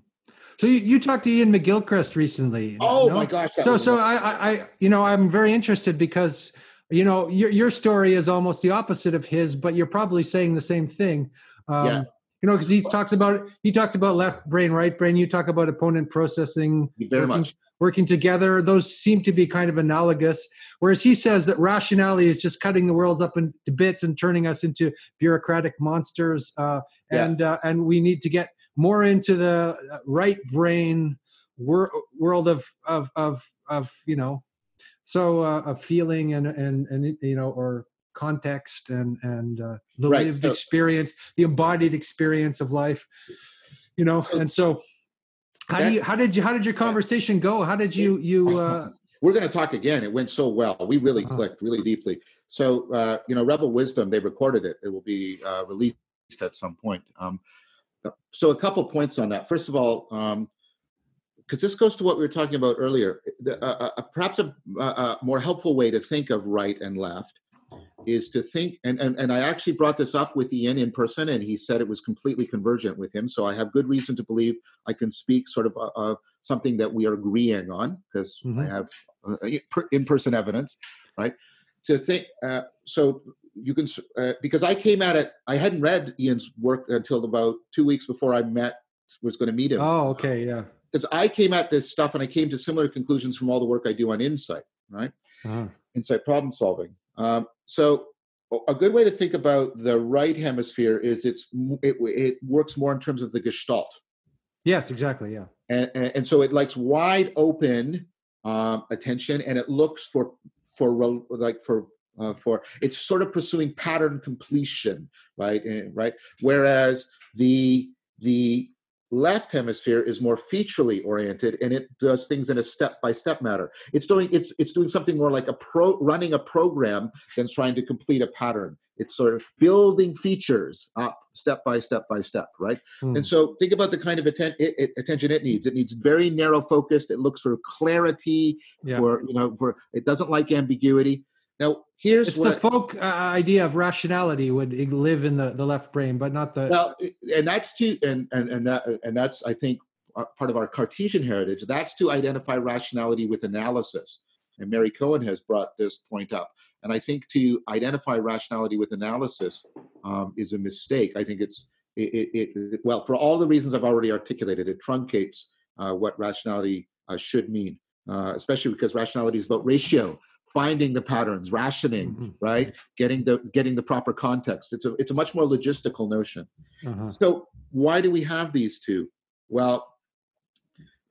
S2: So you, you talked to Iain McGilchrist recently.
S1: Oh
S2: no?
S1: my gosh!
S2: So so. I, I I you know I'm very interested because you know your your story is almost the opposite of his, but you're probably saying the same thing. Um,
S1: Yeah.
S2: You know, because he talks about he talks about left brain, right brain. You talk about opponent processing.
S1: very
S2: working,
S1: much.
S2: working together. Those seem to be kind of analogous. Whereas he says that rationality is just cutting the world up into bits and turning us into bureaucratic monsters. Uh,
S1: Yeah.
S2: and uh, and we need to get more into the uh, right brain wor- world of of of of you know so uh, of feeling and and and you know or context and and uh, the
S1: Right,
S2: lived
S1: so-
S2: experience the embodied experience of life you know
S1: So
S2: and so how do you how did you how did your conversation go how did you you uh
S1: We're going to talk again. It went so well. We really
S2: Uh-huh.
S1: clicked really deeply. So, uh, you know, Rebel Wisdom, they recorded it. It will be uh, released at some point. Um, so, a couple points on that. First of all, because this goes to what we were talking about earlier, the, uh, uh, perhaps a, a, a more helpful way to think of right and left is to think, and, and, and I actually brought this up with Iain in person, and he said it was completely convergent with him. So, I have good reason to believe I can speak sort of uh, of something that we are agreeing on because I
S2: Mhm.
S1: have uh, in-person evidence, right? To think, uh, so you can, uh, because I came at it, I hadn't read Iain's work until about two weeks before I met, was going to meet him.
S2: oh okay yeah
S1: Because I came at this stuff and I came to similar conclusions from all the work I do on insight, right?
S2: uh-huh.
S1: Insight problem solving. Um, so a- good way to think about the right hemisphere is it's it, it works more in terms of the gestalt
S2: yes exactly yeah
S1: and, and, and so it likes wide open um, attention and it looks for for like for uh, for it's sort of pursuing pattern completion right And- right whereas the the left hemisphere is more featurely oriented and it does things in a step by step matter it's doing it's it's doing something more like a pro running a program than trying to complete a pattern it's sort of building features up step by step by step right
S2: Hmm.
S1: and so think about the kind of atten- it, it, attention it needs. It needs very narrow focused. It looks for clarity.
S2: Yeah.
S1: For you know, for it doesn't like ambiguity. Now here's
S2: it's the folk uh, idea of rationality would live in the the left brain but not the
S1: well, and that's to and and and that and that's I think part of our Cartesian heritage. That's to identify rationality with analysis. And Mary Cohen has brought this point up. And I think to identify rationality with analysis um, is a mistake. I think it's it, it, it well for all the reasons I've already articulated. It truncates uh, what rationality uh, should mean. uh, especially because rationality is about ratio, finding the patterns, rationing,
S2: Mhm.
S1: right? Getting the getting the proper context. It's a it's a much more logistical notion.
S2: Uh-huh.
S1: So why do we have these two? Well,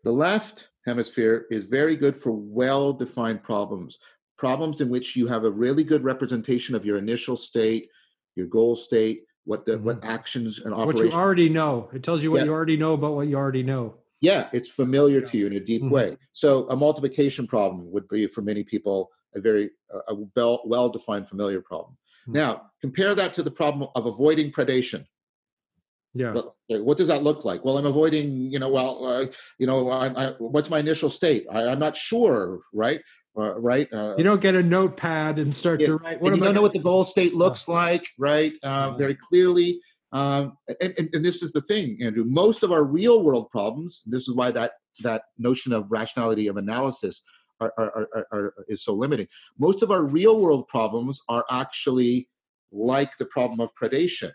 S1: the left hemisphere is very good for well-defined problems, problems in which you have a really good representation of your initial state, your goal state, what the what actions and operations
S2: What you already know. It tells you what
S1: Yeah.
S2: you already know about what you already know.
S1: yeah, it's familiar
S2: Yeah.
S1: to you in a deep
S2: Mhm.
S1: way. So a multiplication problem would be for many people a very uh, a well well-defined familiar problem.
S2: Mhm.
S1: Now compare that to the problem of avoiding predation.
S2: Yeah.
S1: Uh, what does that look like? Well, I'm avoiding, you know, well, uh, you know, I, I, what's my initial state? I, I'm not sure, right? Uh, right? Uh,
S2: You don't get a notepad and start
S1: Yeah,
S2: to write.
S1: and you don't know what the goal state looks like, right? Uh,
S2: Uh-huh.
S1: very clearly. Um, and, and, and this is the thing, Andrew. Most of our real world problems. This is why that that notion of rationality of analysis are, are, are, are, is so limiting. Most of our real world problems are actually like the problem of predation.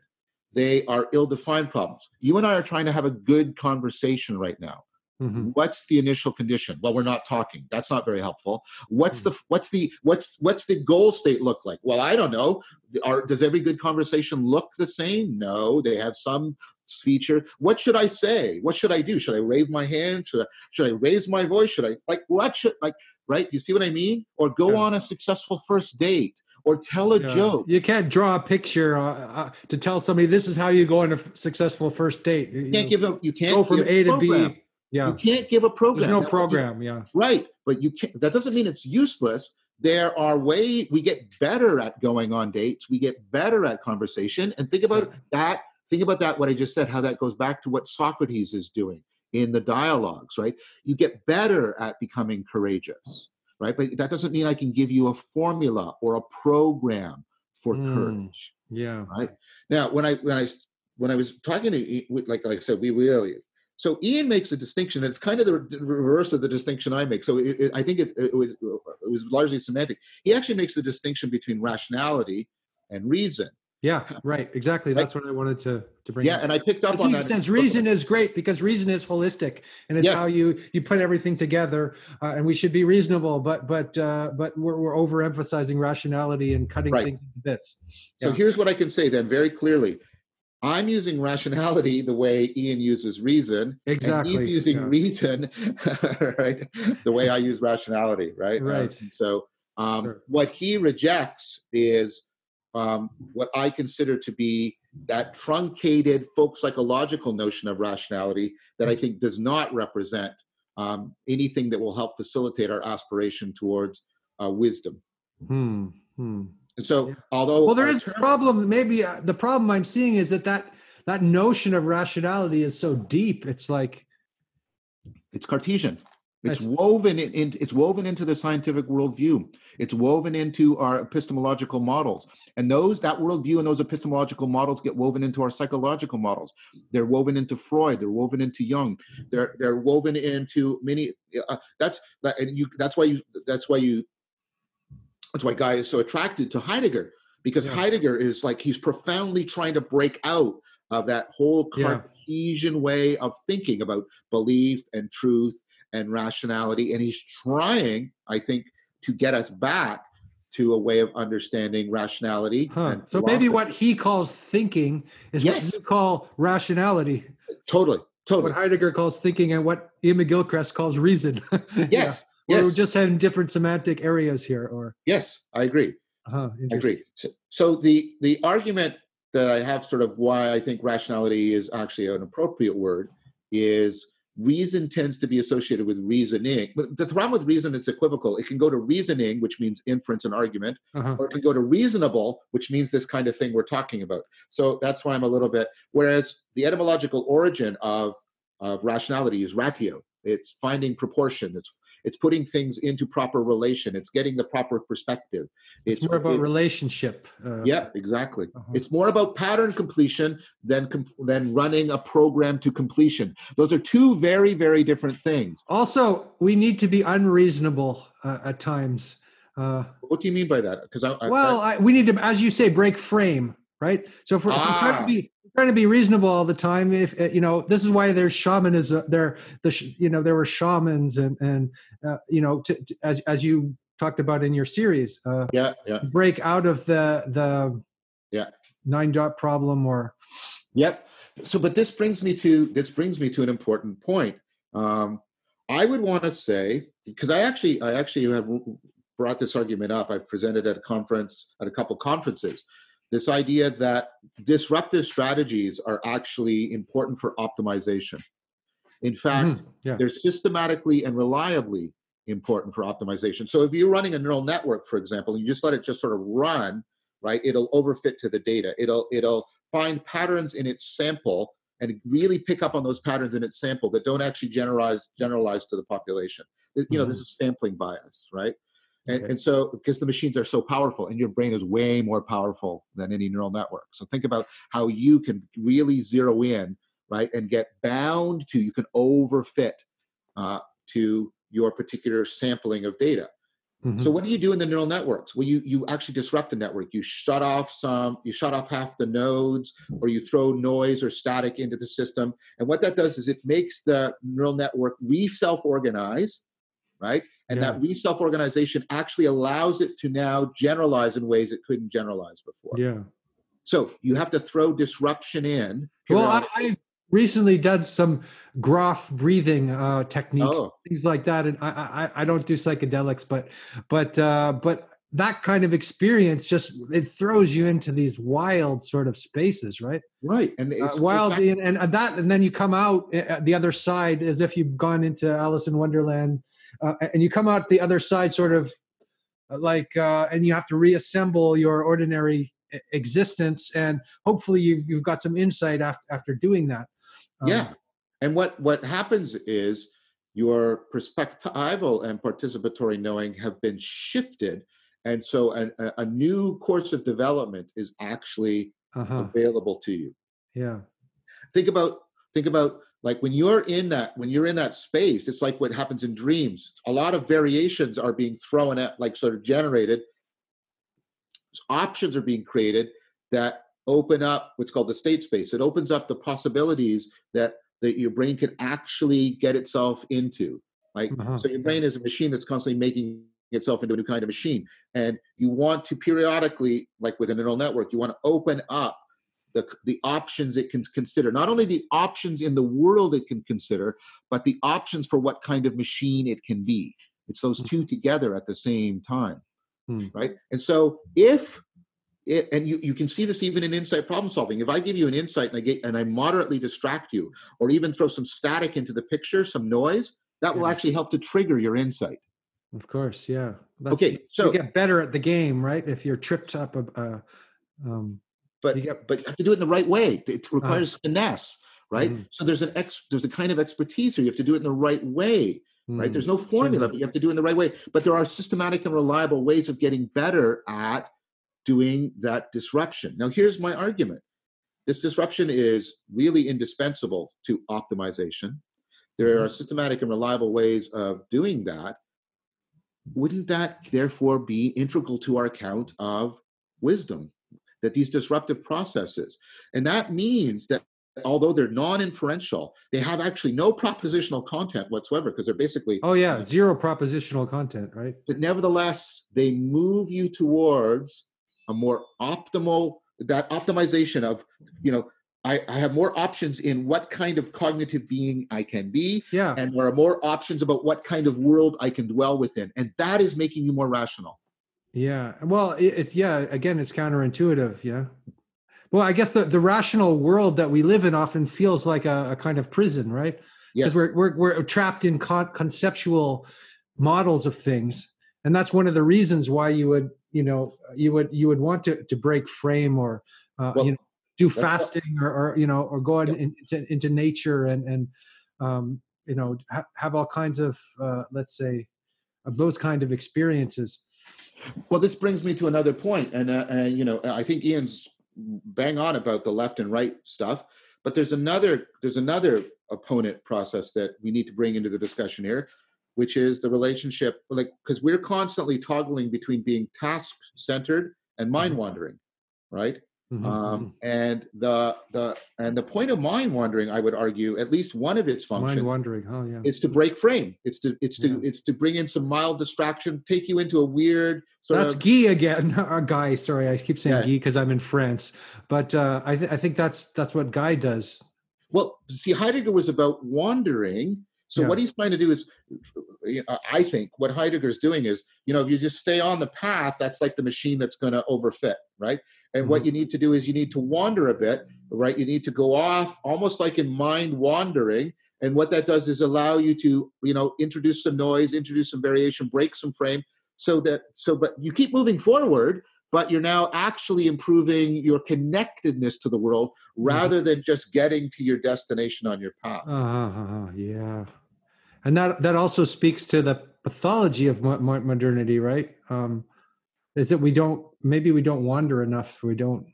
S1: They are ill-defined problems. You and I are trying to have a good conversation right now.
S2: Mhm.
S1: What's the initial condition? Well, we're not talking. That's not very helpful. What's the what's the what's what's the goal state look like? Well, I don't know. Are, does every good conversation look the same? No, they have some feature. What should I say? What should I do? Should I wave my hand? Should I should I raise my voice? Should I like what should like right? You see what I mean? Or go
S2: Yeah.
S1: on a successful first date or tell a
S2: Yeah.
S1: joke.
S2: You can't draw a picture uh, uh, to tell somebody this is how you go on a f- successful first date. You
S1: You can't give a you can't
S2: go from
S1: give
S2: A to. B. Yeah.
S1: You can't give a program.
S2: There's no
S1: Now, you-
S2: program. Yeah.
S1: Right, but you can't. That doesn't mean it's useless. There are way we get better at going on dates. We get better at conversation. And think about that. Think about that. What I just said. How that goes back to what Socrates is doing in the dialogues. Right. You get better at becoming courageous. Right. But that doesn't mean I can give you a formula or a program for
S2: Mm.
S1: courage.
S2: Yeah.
S1: Right. Now, when I when I when I was talking to like like I said, we really so Iain makes a distinction. It's kind of the reverse of the distinction I make. So it, it, I think it's, it was it was largely semantic. He actually makes the distinction between rationality and reason.
S2: Yeah. Right. Exactly.
S1: Right.
S2: That's what I wanted to to bring.
S1: Yeah,
S2: up.
S1: and I picked up
S2: Because
S1: on that.
S2: says reason is great because reason is holistic and it's
S1: Yes.
S2: how you you put everything together uh, and we should be reasonable but but uh, but we're, we're overemphasizing rationality and cutting
S1: Right.
S2: things into bits
S1: So here's what I can say then very clearly. I'm using rationality the way Iain uses reason. and
S2: exactly
S1: he's using
S2: yeah.
S1: reason, right? The way I use rationality, right? Um,
S2: Right.
S1: so um,
S2: Sure.
S1: what he rejects is um, what I consider to be that truncated folk psychological notion of rationality that I think does not represent um, anything that will help facilitate our aspiration towards uh, wisdom.
S2: hmm. Hmm.
S1: And so,
S2: Yeah.
S1: although
S2: well there is our a
S1: term-
S2: problem maybe uh, the problem i'm seeing is that that that notion of rationality is so deep it's like
S1: it's Cartesian. It's
S2: It's-
S1: woven in, in, it's woven into the scientific worldview. It's woven into our epistemological models, and those that worldview and those epistemological models get woven into our psychological models. They're woven into Freud. They're woven into Jung. They're they're woven into many. Uh, that's that, and you. That's why you. That's why you. That's why Guy is so attracted to Heidegger because
S2: Yeah.
S1: Heidegger is like he's profoundly trying to break out of that whole
S2: Yeah.
S1: Cartesian way of thinking about belief and truth and rationality. And he's trying, I think, to get us back to a way of understanding rationality.
S2: huh.
S1: and
S2: so maybe what he calls thinking is
S1: Yes.
S2: what you call rationality
S1: totally, totally.
S2: what heidegger calls thinking and what Iain McGilchrist calls reason
S1: Yes,
S2: Or
S1: yes,
S2: we're just having different semantic areas here or
S1: yes, I agree.
S2: uh-huh,
S1: I agree. So- So the the argument that I have, sort of why I think rationality is actually an appropriate word, is reason tends to be associated with reasoning. But the problem with reason, it's equivocal. It can go to reasoning, which means inference and argument,
S2: Uh-huh.
S1: or it can go to reasonable, which means this kind of thing we're talking about. So that's why I'm a little bit. Whereas the etymological origin of of rationality is ratio. It's finding proportion. It's it's putting things into proper relation. It's getting the proper perspective.
S2: it's, more about
S1: it-
S2: relationship uh,
S1: yeah, exactly.
S2: Uh-huh.
S1: It's more about pattern completion than than running a program to completion. Those are two very very different things.
S2: also we need to be unreasonable uh, at times uh,
S1: What do you mean by that? Because I, I
S2: well I, we need to as you say break frame right so if we're, if we're trying
S1: Ah.
S2: to be trying to be reasonable all the time. If uh, you know, this is why there's shamanism. There, the you know, there were shamans, and and uh, you know, to, to, as as you talked about in your series, uh,
S1: yeah, yeah,
S2: break out of the the
S1: yeah
S2: nine dot problem or.
S1: Yep. So, but this brings me to this brings me to an important point. Um, I would want to say because I actually I actually have brought this argument up. I've presented at a conference at a couple conferences this idea that disruptive strategies are actually important for optimization. In fact, mm-hmm. yeah. they're systematically and reliably important for optimization. So if you're running a neural network, for example, and you just let it just sort of run, right, it'll overfit to the data. It'll it'll find patterns in its sample and really pick up on those patterns in its sample that don't actually generalize generalize to the population. You know, mm-hmm. this is sampling bias, right? And, okay. and, so, because the machines are so powerful, and your brain is way more powerful than any neural network. So, think about how you can really zero in, right, and get bound to, you can overfit uh, to your particular sampling of data. Mm-hmm. So, what do you do in the neural networks? Well, you you actually disrupt the network. You shut off some, you shut off half the nodes, or you throw noise or static into the system. And what that does is it makes the neural network re self organize, right? And yeah. that re self organization actually allows it to now generalize in ways it couldn't generalize before.
S2: Yeah.
S1: So you have to throw disruption in.
S2: Well, I, I recently done some Grof breathing uh, techniques, oh. things like that, and I, I I don't do psychedelics, but but uh, but that kind of experience just it throws you into these wild sort of spaces right
S1: right
S2: and uh, wild and, and that and then you come out at uh, the other side as if you've gone into alice in wonderland uh, and you come out the other side sort of uh, like uh, and you have to reassemble your ordinary existence and hopefully you've, you've got some insight after, after doing that.
S1: Um, yeah. And what what happens is your perspectival and participatory knowing have been shifted and so a, a new course of development is actually uh-huh. available to you.
S2: Yeah.
S1: Think about think about like when you're in that when you're in that space it's like what happens in dreams. A lot of variations are being thrown at like sort of generated. Options are being created that open up what's called the state space. It opens up the possibilities that that your brain can actually get itself into like uh-huh. so your brain is a machine that's constantly making itself into a new kind of machine and you want to periodically like with a neural network you want to open up the, the options it can consider. Not only the options in the world it can consider, but the options for what kind of machine it can be. It's those two together at the same time, hmm. right? And so if it, and you, you can see this even in insight problem solving. If I give you an insight and I get and I moderately distract you, or even throw some static into the picture, some noise, that yeah. will actually help to trigger your insight.
S2: Of course, yeah.
S1: That's, okay,
S2: so you get better at the game, right? If you're tripped up, uh, um,
S1: but get, but you have to do it in the right way. It uh-huh. requires uh, finesse, right? Mm. So there's an ex there's a kind of expertise here. You have to do it in the right way, mm. right? There's mm. no formula, sure. but you have to do it in the right way. But there are systematic and reliable ways of getting better at doing that disruption. Now, here's my argument. This disruption is really indispensable to optimization. There are mm-hmm. systematic and reliable ways of doing that. Wouldn't that therefore be integral to our account of wisdom? That these disruptive processes. And that means that although they're non-inferential, they have actually no propositional content whatsoever because they're basically
S2: oh yeah, zero propositional content, right?
S1: But nevertheless, they move you towards a more optimal that optimization of you know I, I, have more options in what kind of cognitive being I can be,
S2: yeah,
S1: and there are more options about what kind of world I can dwell within, and that is making you more rational.
S2: Yeah. Well, it's yeah. Again, it's counterintuitive. Yeah. Well, I guess the, the rational world that we live in often feels like a, a kind of prison, right? Because yes. we're, we're we're trapped in con- conceptual models of things, and that's one of the reasons why you would you know you would you would want to to break frame or uh, well, you know do fasting or, or you know or go yeah. into into nature and and um, you know ha- have all kinds of uh, let's say of those kind of experiences
S1: well, this brings me to another point, and uh, you know, I think Iain's bang on about the left and right stuff, but there's another there's another opponent process that we need to bring into the discussion here, which is the relationship, like because we're constantly toggling between being task centered and mind mm-hmm. wandering, right?
S2: Mhm,
S1: Um,
S2: mhm.
S1: and the the and the point of mind wandering, I would argue, at least one of its functions, Mind
S2: wandering. Oh yeah.
S1: is to break frame. It's to it's to
S2: Yeah.
S1: it's to bring in some mild distraction, take you into a weird sort
S2: That's
S1: of That's
S2: Guy again. A guy. Sorry, I keep saying
S1: Yeah.
S2: Guy because I'm in France. But uh, I, th- I think that's that's what Guy does.
S1: well. See, Heidegger was about wandering. So
S2: Yeah.
S1: what he's trying to do is, you know, I think what Heidegger's doing is, you know, if you just stay on the path, that's like the machine that's going to overfit, right? And what
S2: Mhm.
S1: you need to do is you need to wander a bit, right? You need to go off, almost like in mind wandering. And what that does is allow you to, you know, introduce some noise, introduce some variation, break some frame, so that so. But you keep moving forward, but you're now actually improving your connectedness to the world rather than just getting to your destination on your path.
S2: Uh, yeah, and that that also speaks to the pathology of mo- mo- modernity, right? Um, is that we don't maybe we don't wander enough. We don't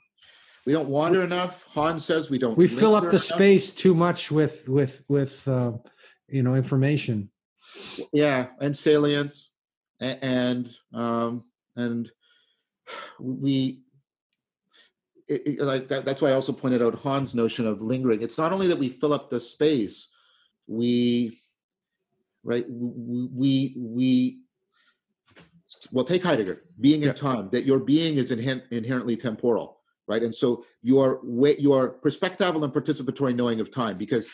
S1: We don't wander enough. han says we don't.
S2: we fill up the
S1: enough.
S2: space too much with with with uh, you know information.
S1: Yeah, and salience, a- and um, and we it, it- like that, that's why I also pointed out Han's notion of lingering. It's not only that we fill up the space, we right we we, we well take Heidegger, being
S2: Yeah.
S1: in time, that your being is inhe- inherently temporal, right? And so your way, your perspectival and participatory knowing of time, because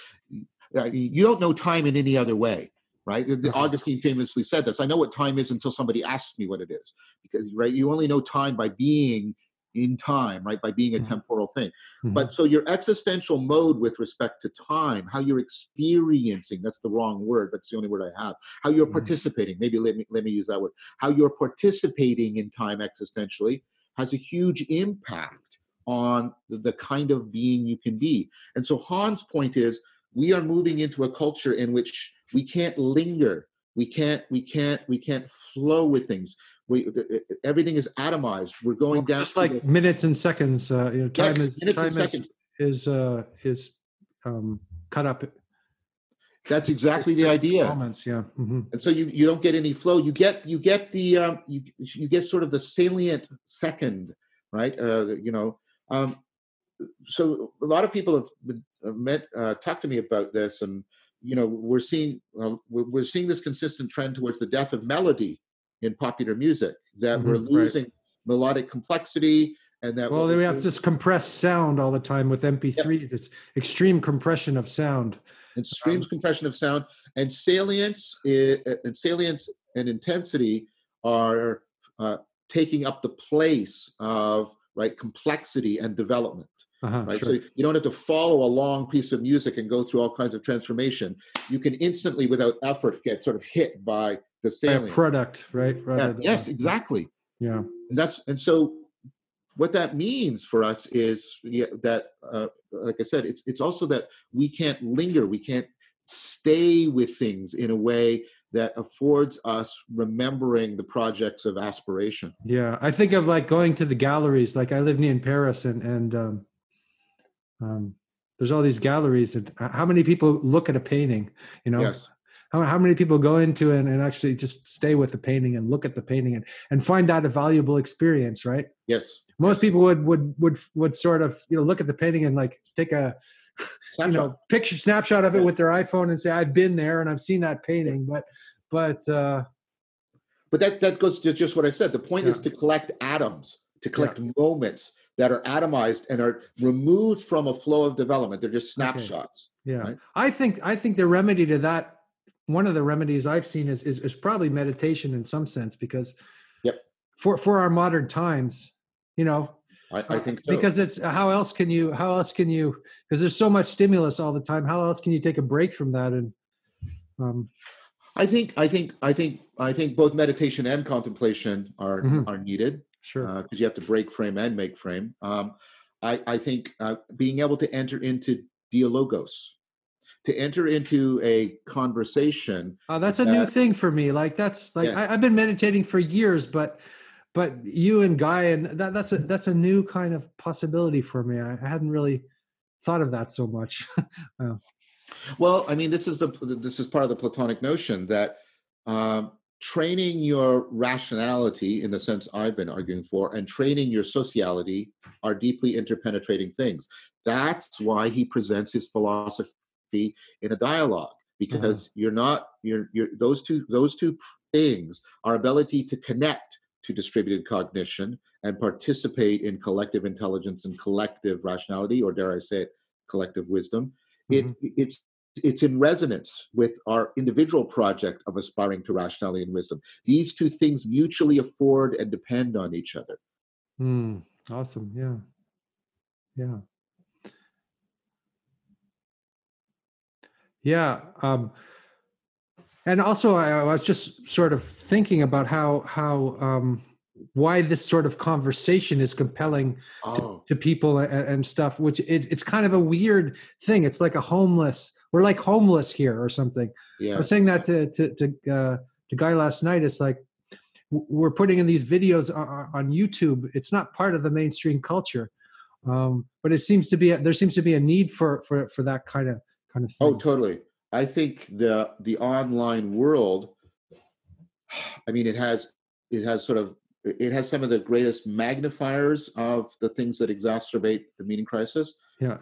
S1: uh, you don't know time in any other way, right?
S2: Uh-huh.
S1: Augustine famously said this. I know what time is until somebody asks me what it is, because right, you only know time by being in time, right? By being a
S2: Mhm.
S1: temporal thing.
S2: Mhm.
S1: But so your existential mode with respect to time, how you're experiencing, that's the wrong word, but it's the only word I have. How you're
S2: Mhm.
S1: participating, maybe let me let me use that word. How you're participating in time existentially has a huge impact on the, the kind of being you can be. And so Han's point is we are moving into a culture in which we can't linger. We can't, we can't, we can't flow with things. We everything is atomized. We're going
S2: Well,
S1: down
S2: just like
S1: the-
S2: minutes and seconds. Uh, you know, time
S1: Yes,
S2: is time is is uh, is um, cut up
S1: That's exactly the idea.
S2: moments. Yeah. Mm-hmm.
S1: and so you you don't get any flow you get you get the um you you get sort of the salient second right uh you know um so a lot of people have been, uh, met uh, talked to me about this and you know we're seeing uh, we're, we're seeing this consistent trend towards the death of melody in popular music that we're
S2: Mhm, right.
S1: losing melodic complexity and that
S2: Well, we have
S1: doing-
S2: this compressed sound all the time with MP3. It's extreme compression of sound.
S1: extreme streams compression of sound and salience and salience and intensity are uh, taking up the place of right complexity and development
S2: Uh-huh,
S1: right
S2: sure.
S1: so you don't have to follow a long piece of music and go through all kinds of transformation you can instantly without effort get sort of hit by the salient
S2: product, right?
S1: Yeah, yes exactly
S2: Yeah.
S1: and that's and so what that means for us is yeah, that uh, like i said it's it's also that we can't linger we can't stay with things in a way that affords us remembering the projects of aspiration
S2: Yeah, I think of like going to the galleries. Like I live near in Paris, and and um, um, there's all these galleries. And how many people look at a painting? You know,
S1: yes
S2: how how many people go into it and actually just stay with the painting and look at the painting and and find that a valuable experience, right?
S1: yes
S2: Most people would would would would sort of you know look at the painting and like take a you know picture snapshot of it
S1: Yeah.
S2: with their iphone and say i've been there and i've seen that painting but but uh
S1: but that that goes to just what i said the point is to collect atoms to collect moments that are atomized and are removed from a flow of development they're just
S2: Okay.
S1: snapshots
S2: yeah
S1: Right.
S2: i think i think the remedy to that one of the remedies i've seen is is, is probably meditation in some sense because
S1: Yep.
S2: for for our modern times you know
S1: i, I
S2: uh,
S1: think so.
S2: because it's how else can you how else can you because there's so much stimulus all the time how else can you take a break from that and um
S1: I think I think I think I think both meditation and contemplation are
S2: Mhm.
S1: are needed
S2: sure
S1: because you have to break frame and make frame. Um, I I think uh, being able to enter into dialogos, to enter into a conversation.
S2: Oh, that's a new thing for me. Like that's like
S1: Yeah.
S2: I, I've been meditating for years, but but you and Guy and that, that's a that's a new kind of possibility for me. I, I hadn't really thought of that so much.
S1: Well, I mean, this is the this is part of the Platonic notion that um, training your rationality in the sense I've been arguing for and training your sociality are deeply interpenetrating things. That's why he presents his philosophy in a dialogue because mm-hmm. you're not you're you're those two those two things our ability to connect to distributed cognition and participate in collective intelligence and collective rationality or dare i say it collective wisdom mm-hmm. it it's it's in resonance with our individual project of aspiring to rationality and wisdom. These two things mutually afford and depend on each other.
S2: Mm, awesome. Yeah. Yeah. Yeah. Um, and also, I, I, was just sort of thinking about how how um, why this sort of conversation is compelling oh. to, to, people and, and stuff. Which it, it's kind of a weird thing. It's like a homeless we're like homeless here or something. Yeah. I was saying that to to to, uh, to guy last night. It's like we're putting in these videos on, on YouTube. It's not part of the mainstream culture, um, but it seems to be a, there seems to be a need for for for that kind of kind of
S1: oh, thing. Oh, totally. I think the the online world. I mean, it has it has sort of it has some of the greatest magnifiers of the things that exacerbate the meaning crisis.
S2: Yeah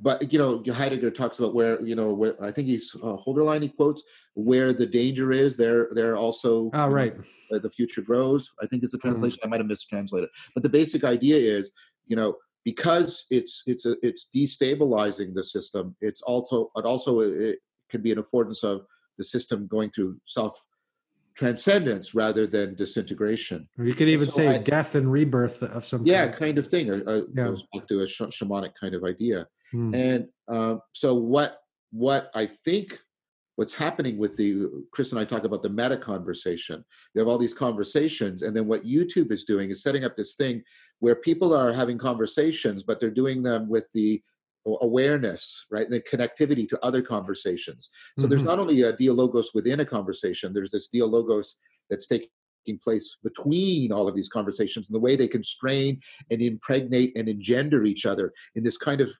S1: but you know heidegger talks about where you know where i think he's uh, Hölderlin he quotes where the danger is there there also
S2: oh right
S1: know, the future grows i think it's a mm-hmm. translation mm-hmm. i might have mistranslated but the basic idea is you know because it's it's a, it's destabilizing the system it's also it also it can be an affordance of the system going through self transcendence rather than disintegration.
S2: Or you could even so say I, death and rebirth of some
S1: yeah kind, kind of thing. Uh, yeah. Goes back to a sh- shamanic kind of idea. Hmm. And uh, so what what I think what's happening with the Chris and I talk about the meta conversation. You have all these conversations, and then what YouTube is doing is setting up this thing where people are having conversations, but they're doing them with the awareness, right, and the connectivity to other conversations. So mm-hmm. there's not only a dialogos within a conversation, there's this dialogos that's taking place between all of these conversations and the way they constrain and impregnate and engender each other in this kind of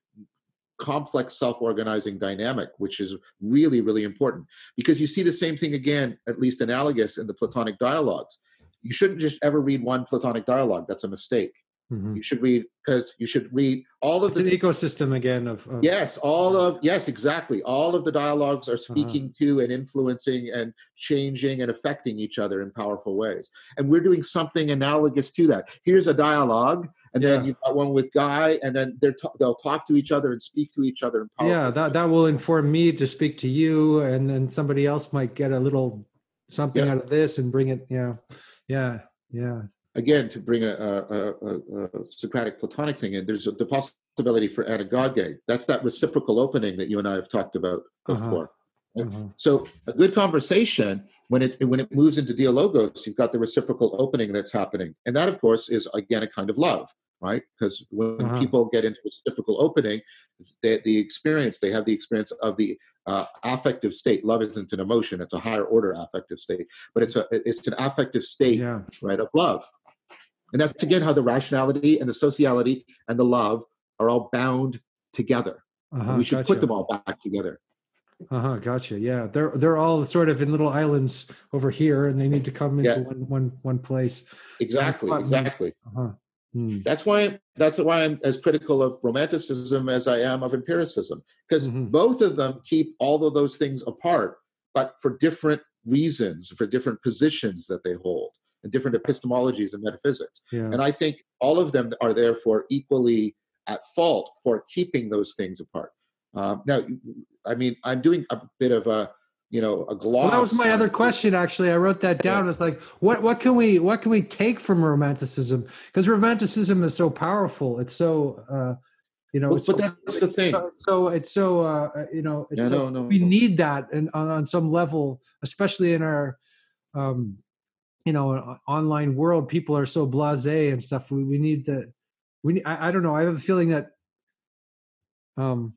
S1: complex self-organizing dynamic which is really really important. Because you see the same thing again at least analogous in the platonic dialogues. You shouldn't just ever read one platonic dialogue. That's a mistake Mm-hmm. You should read because you should read all of
S2: it's the, an ecosystem again of, of,
S1: yes, all of yes, exactly. All of the dialogues are uh-huh. speaking uh-huh. to and influencing and changing and affecting each other in powerful ways. And we're doing something analogous to that. Here's a dialogue, and yeah. then you've got one with Guy, and then they're t- they'll talk to each other and speak to each other.
S2: yeah, that that will inform me to speak to you, and then somebody else might get a little something yeah. out of this and bring it. Yeah, yeah, yeah
S1: again, to bring a, a, a, a Socratic Platonic thing in, there's the possibility for anagoge. That's that reciprocal opening that you and I have talked about uh-huh. before. Uh-huh. Uh-huh. So a good conversation, when it when it moves into dialogos, you've got the reciprocal opening that's happening, and that, of course, is again a kind of love, right? Because when uh-huh. people get into reciprocal opening, they, the experience they have the experience of the uh, affective state. Love isn't an emotion; it's a higher order affective state, but it's a it's an affective state, yeah. right, of love. And that's again how the rationality and the sociality and the love are all bound together. Uh-huh, we should gotcha. put them all back together.
S2: Uh huh. Gotcha. Yeah, they're they're all sort of in little islands over here, and they need to come into yeah. one one one place.
S1: Exactly. Exactly. Uh-huh. Hmm. That's why that's why I'm as critical of romanticism as I am of empiricism, because mm-hmm. both of them keep all of those things apart, but for different reasons, for different positions that they hold and different epistemologies and metaphysics. Yeah. And I think all of them are therefore equally at fault for keeping those things apart. Um, now, I mean, I'm doing a bit of a you know a gloss.
S2: Well, that was my other question. Actually, I wrote that down. Yeah. It's like, what what can we what can we take from romanticism? Because romanticism is so powerful. It's so uh, you know.
S1: Well, but so, that's the thing.
S2: So, so it's so uh, you know. It's so, no, no, we no. need that, and on, on some level, especially in our um, you know online world people are so blasé and stuff we, we need to we I, I don't know i have a feeling that um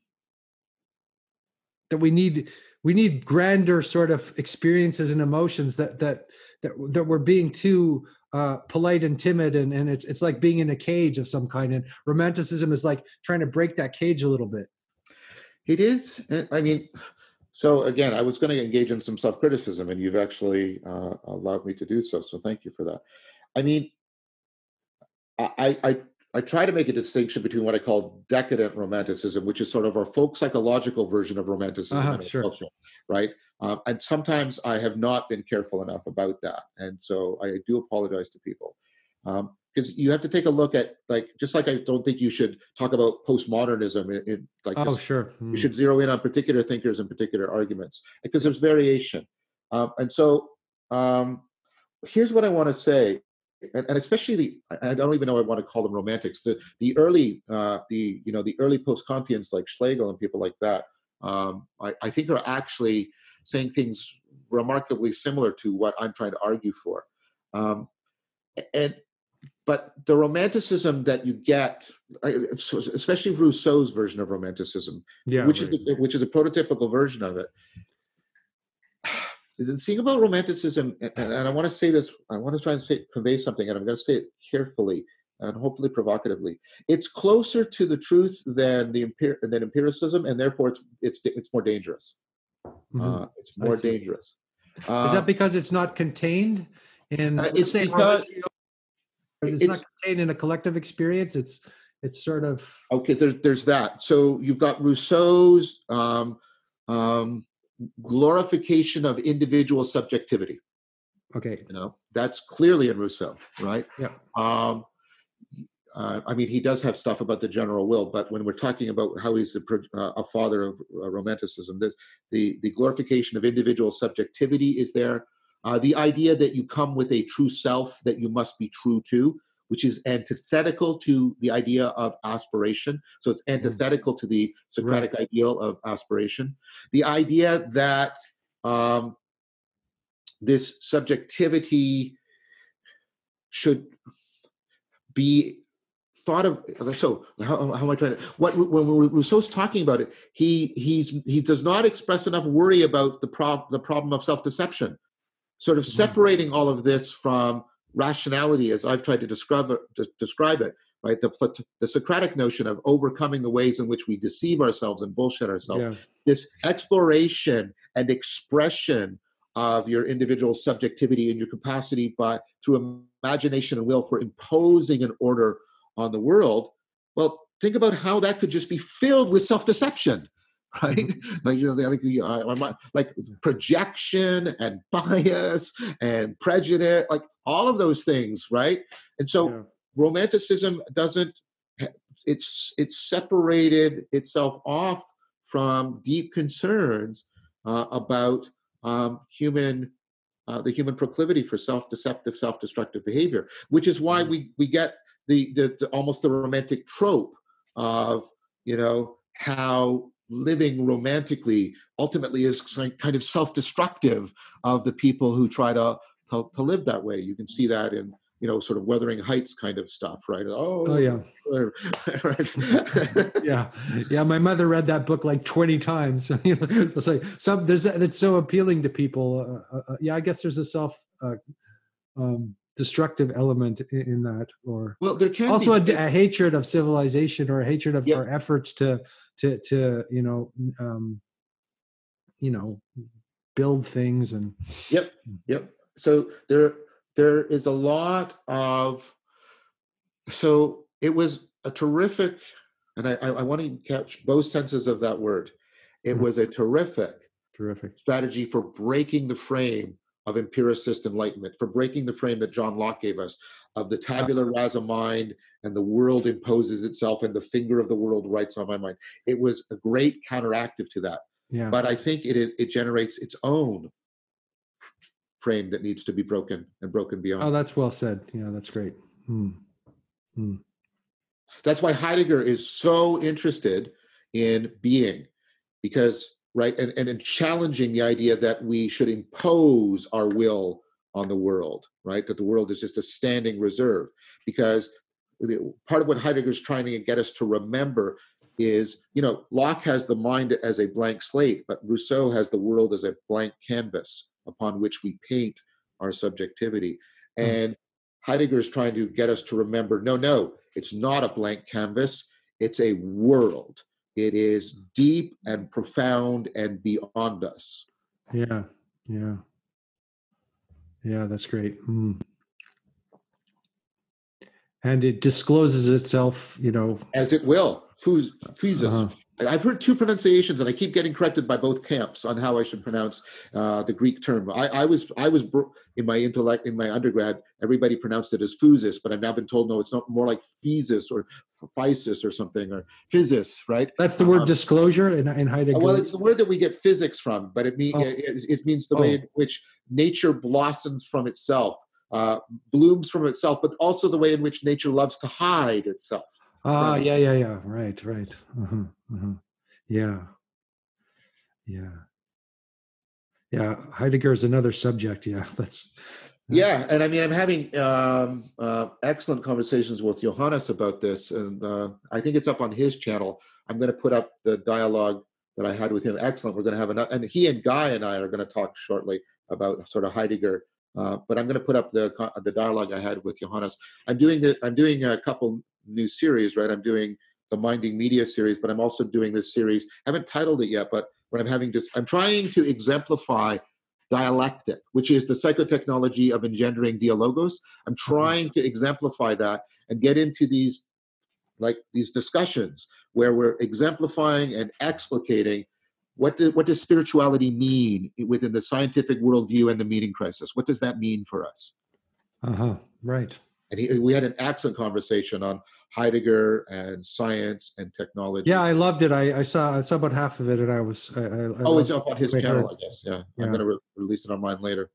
S2: that we need we need grander sort of experiences and emotions that that that, that we're being too uh, polite and timid and, and it's it's like being in a cage of some kind and romanticism is like trying to break that cage a little bit.
S1: It is i mean So again, I was going to engage in some self-criticism, and you've actually uh, allowed me to do so. So thank you for that. I mean, I, I I try to make a distinction between what I call decadent romanticism, which is sort of our folk psychological version of romanticism
S2: Uh-huh,
S1: in
S2: sure.
S1: culture, right? Um, and sometimes I have not been careful enough about that, and so I do apologize to people because you have to take a look at like just like I don't think you should talk about postmodernism in, in like
S2: Oh,
S1: just
S2: sure.
S1: you
S2: Mm.
S1: should zero in on particular thinkers and particular arguments because there's variation. Um, and so um, here's what I want to say, and, and especially the I I don't even know I want to call them romantics. The the early uh, the you know the early post Kantians like Schlegel and people like that. Um, I, I think are actually saying things remarkably similar to what I'm trying to argue for. Um, and but the romanticism that you get, especially Rousseau's version of romanticism,
S2: Yeah.
S1: which
S2: right.
S1: is which is a prototypical version of it. Is the thing about romanticism, and, and I want to say this, I want to try and say, convey something, and I'm going to say it carefully and hopefully provocatively. It's closer to the truth than the empir- than empiricism, and therefore it's it's it's more dangerous.
S2: Mhm.
S1: Uh, it's more dangerous.
S2: Is
S1: Uh,
S2: that because it's not contained in?
S1: Uh, it's because-
S2: it's
S1: it's-
S2: not contained in a collective experience. It's it's sort of
S1: Okay, there, there's that. So you've got Rousseau's um, um, glorification of individual subjectivity.
S2: okay.
S1: You know, that's clearly in Rousseau, right?
S2: Yeah.
S1: Um, uh, I mean, he does have stuff about the general will, but when we're talking about how he's pro- uh, a father of uh, romanticism, the, the the glorification of individual subjectivity is there. Uh, the idea that you come with a true self that you must be true to, which is antithetical to the idea of aspiration. So it's antithetical to the Socratic ideal of aspiration. The idea that um, this subjectivity should be thought of so how, how am i trying to what when rousseau's talking about it he he's he does not express enough worry about the prob the problem of self-deception sort of
S2: Mhm.
S1: separating all of this from rationality as i've tried to describe it to describe it right the the socratic notion of overcoming the ways in which we deceive ourselves and bullshit ourselves
S2: Yeah.
S1: this exploration and expression of your individual subjectivity and your capacity by through imagination and will for imposing an order on the world well think about how that could just be filled with self-deception right like you know like, you- I- I'm like projection and bias and prejudice like all of those things right and so
S2: yeah.
S1: romanticism doesn't it's it's separated itself off from deep concerns uh, about um, human uh, the human proclivity for self-deceptive self-destructive behavior which is why
S2: Mhm.
S1: we we get the, the, the almost the romantic trope of you know how living romantically ultimately is kind of self-destructive of the people who try to, to to live that way you can see that in you know sort of Wuthering Heights kind of stuff right oh,
S2: Oh yeah.
S1: right.
S2: yeah yeah my mother read that book like 20 times So you know it's like some there's that's so appealing to people uh, uh, yeah i guess there's a self uh, um, destructive element in, in that or
S1: well there can
S2: also a, a hatred of civilization or a hatred of
S1: Yeah.
S2: our efforts to to to you know um you know build things and
S1: Yep, yep. So there, there is a lot of. So it was a terrific, and I, I, want to catch both senses of that word. It
S2: Mhm.
S1: was a terrific
S2: terrific
S1: strategy for breaking the frame of empiricist enlightenment, for breaking the frame that John Locke gave us of the tabula rasa mind and the world imposes itself and the finger of the world writes on my mind. It was a great counteractive to that
S2: yeah
S1: but I think it it generates its own frame that needs to be broken and broken beyond.
S2: oh that's well said yeah that's great Hmm. Hmm.
S1: That's why Heidegger is so interested in being, because right and, and in challenging the idea that we should impose our will on the world, right? That the world is just a standing reserve, because the, part of what Heidegger's trying to get us to remember is, you know, Locke has the mind as a blank slate, but Rousseau has the world as a blank canvas upon which we paint our subjectivity.
S2: Hmm.
S1: And Heidegger is trying to get us to remember no, no, it's not a blank canvas, it's a world. It is deep and profound and beyond us.
S2: Yeah, yeah, yeah. That's great. Mm. And it discloses itself, you know,
S1: as it will. Physis.
S2: Uh-huh.
S1: I've heard two pronunciations, and I keep getting corrected by both camps on how I should pronounce uh, the Greek term. I, I was, I was in my intellect in my undergrad. Everybody pronounced it as physis, but I've now been told no, it's not more like physis or physis or something or physis, right?
S2: That's the word um, disclosure in, in Heidegger.
S1: Well, it's the word that we get physics from, but it means oh. it, it, means the oh. way in which nature blossoms from itself, uh, blooms from itself, but also the way in which nature loves to hide itself.
S2: Ah, yeah, yeah, yeah. Right, right. Uh-huh, uh-huh. Yeah, yeah, yeah. Heidegger is another subject. Yeah, that's.
S1: Yeah, and I mean, I'm having um, uh, excellent conversations with Johannes about this, and uh, I think it's up on his channel. I'm going to put up the dialogue that I had with him. Excellent. We're going to have another, and he and Guy and I are going to talk shortly about sort of Heidegger. Uh, but I'm going to put up the the dialogue I had with Johannes. I'm doing the, I'm doing a couple new series, right? I'm doing the Minding Media series, but I'm also doing this series. I haven't titled it yet, but what I'm having just, I'm trying to exemplify dialectic, which is the psychotechnology of engendering dialogos. I'm mm-hmm. trying to exemplify that and get into these like these discussions where we're exemplifying and explicating what, do, what does spirituality mean within the scientific worldview and the meaning crisis? What does that mean for us?
S2: Uh huh. Right
S1: and he, we had an excellent conversation on Heidegger and science and technology.
S2: Yeah, I loved it. I, I saw I saw about half of it, and I was. I, I
S1: oh, it's up on his channel, I guess. Yeah, yeah. I'm going to re- release it on mine later.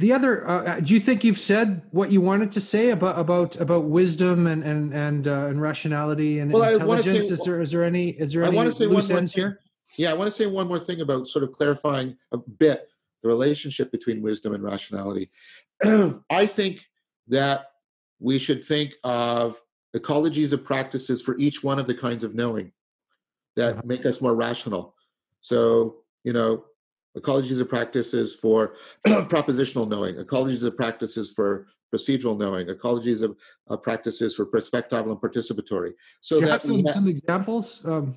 S2: The other, uh, uh, do you think you've said what you wanted to say about about about wisdom and and and uh, and rationality and well, intelligence? Say, is there is there any is there any loose ends here?
S1: Yeah, I want to say one more thing about sort of clarifying a bit the relationship between wisdom and rationality. I think that we should think of ecologies of practices for each one of the kinds of knowing that uh-huh. make us more rational. So, you know, ecologies of practices for propositional knowing, ecologies of practices for procedural knowing, ecologies of uh, practices for perspectival and participatory. So
S2: that some, have, some examples. Um,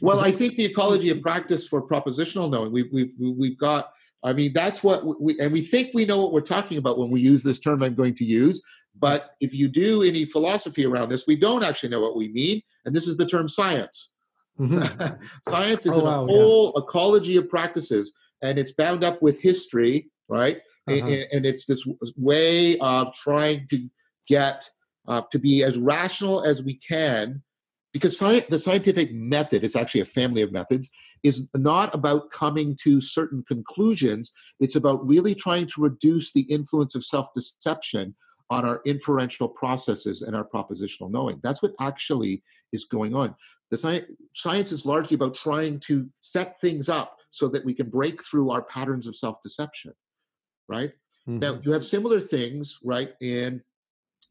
S1: well, I think the ecology of practice for propositional knowing, we've we've we've got I mean, that's what we, and we think we know what we're talking about when we use this term I'm going to use. But if you do any philosophy around this, we don't actually know what we mean. And this is the term science. Mm-hmm. science is oh, wow, a whole yeah. ecology of practices, and it's bound up with history, right? Uh-huh. And, and, it's this way of trying to get uh, to be as rational as we can because science, the scientific method is actually a family of methods is not about coming to certain conclusions. It's about really trying to reduce the influence of self-deception on our inferential processes and our propositional knowing. That's what actually is going on. The science, science is largely about trying to set things up so that we can break through our patterns of self-deception right? Mm-hmm. now you have similar things right in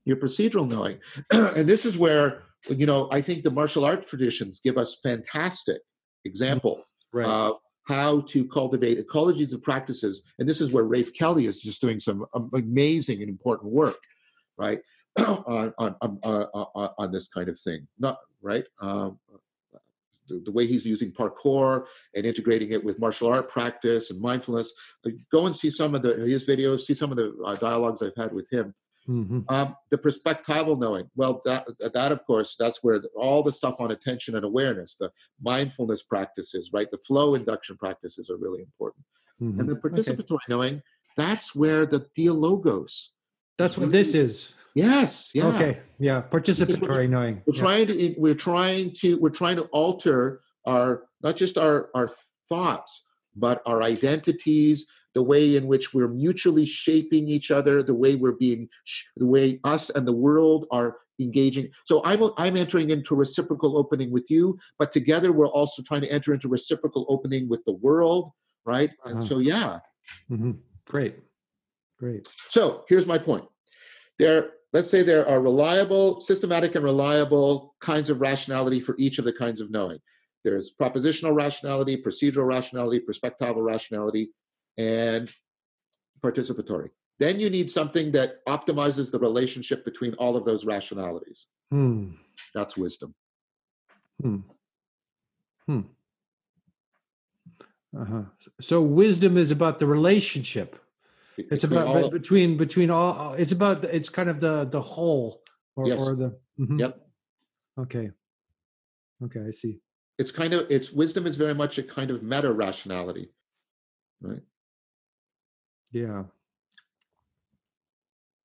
S1: your procedural knowing. And this is where you know i think the martial art traditions give us fantastic example right. uh, how to cultivate ecologies of practices. And this is where Rafe Kelly is just doing some amazing and important work, right, on, on, on, on, on this kind of thing. Not right. Um, the, the, way he's using parkour and integrating it with martial art practice and mindfulness. Go and see some of the his videos, see some of the uh, dialogues I've had with him. Mm-hmm. Um, the perspectival knowing, well, that, that of course, that's where all the stuff on attention and awareness, the mindfulness practices, right? The flow induction practices are really important. Mm-hmm. And the participatory okay. knowing, that's where the dialogos.
S2: That's what this is.
S1: Yes. Yeah.
S2: Okay. Yeah. Participatory we're, knowing.
S1: We're
S2: yeah.
S1: trying to. We're trying to. We're trying to alter our not just our our thoughts, but our identities, the way in which we're mutually shaping each other, the way we're being, the way us and the world are engaging. So I'm I'm entering into reciprocal opening with you, but together we're also trying to enter into reciprocal opening with the world, right? Uh-huh. And so yeah,
S2: mm-hmm. great, great.
S1: So here's my point. There, let's say there are reliable, systematic, and reliable kinds of rationality for each of the kinds of knowing. There's propositional rationality, procedural rationality, perspectival rationality, and participatory. Then you need something that optimizes the relationship between all of those rationalities.
S2: Hmm.
S1: That's wisdom.
S2: Hmm. Hmm. Uh-huh. So wisdom is about the relationship. It's about
S1: all
S2: be-
S1: of-
S2: between between all. It's about it's kind of the the whole or,
S1: Yes.
S2: or the. mhm.
S1: Yep.
S2: Okay. Okay, I see.
S1: It's kind of it's wisdom is very much a kind of meta rationality, right?
S2: Yeah.
S1: At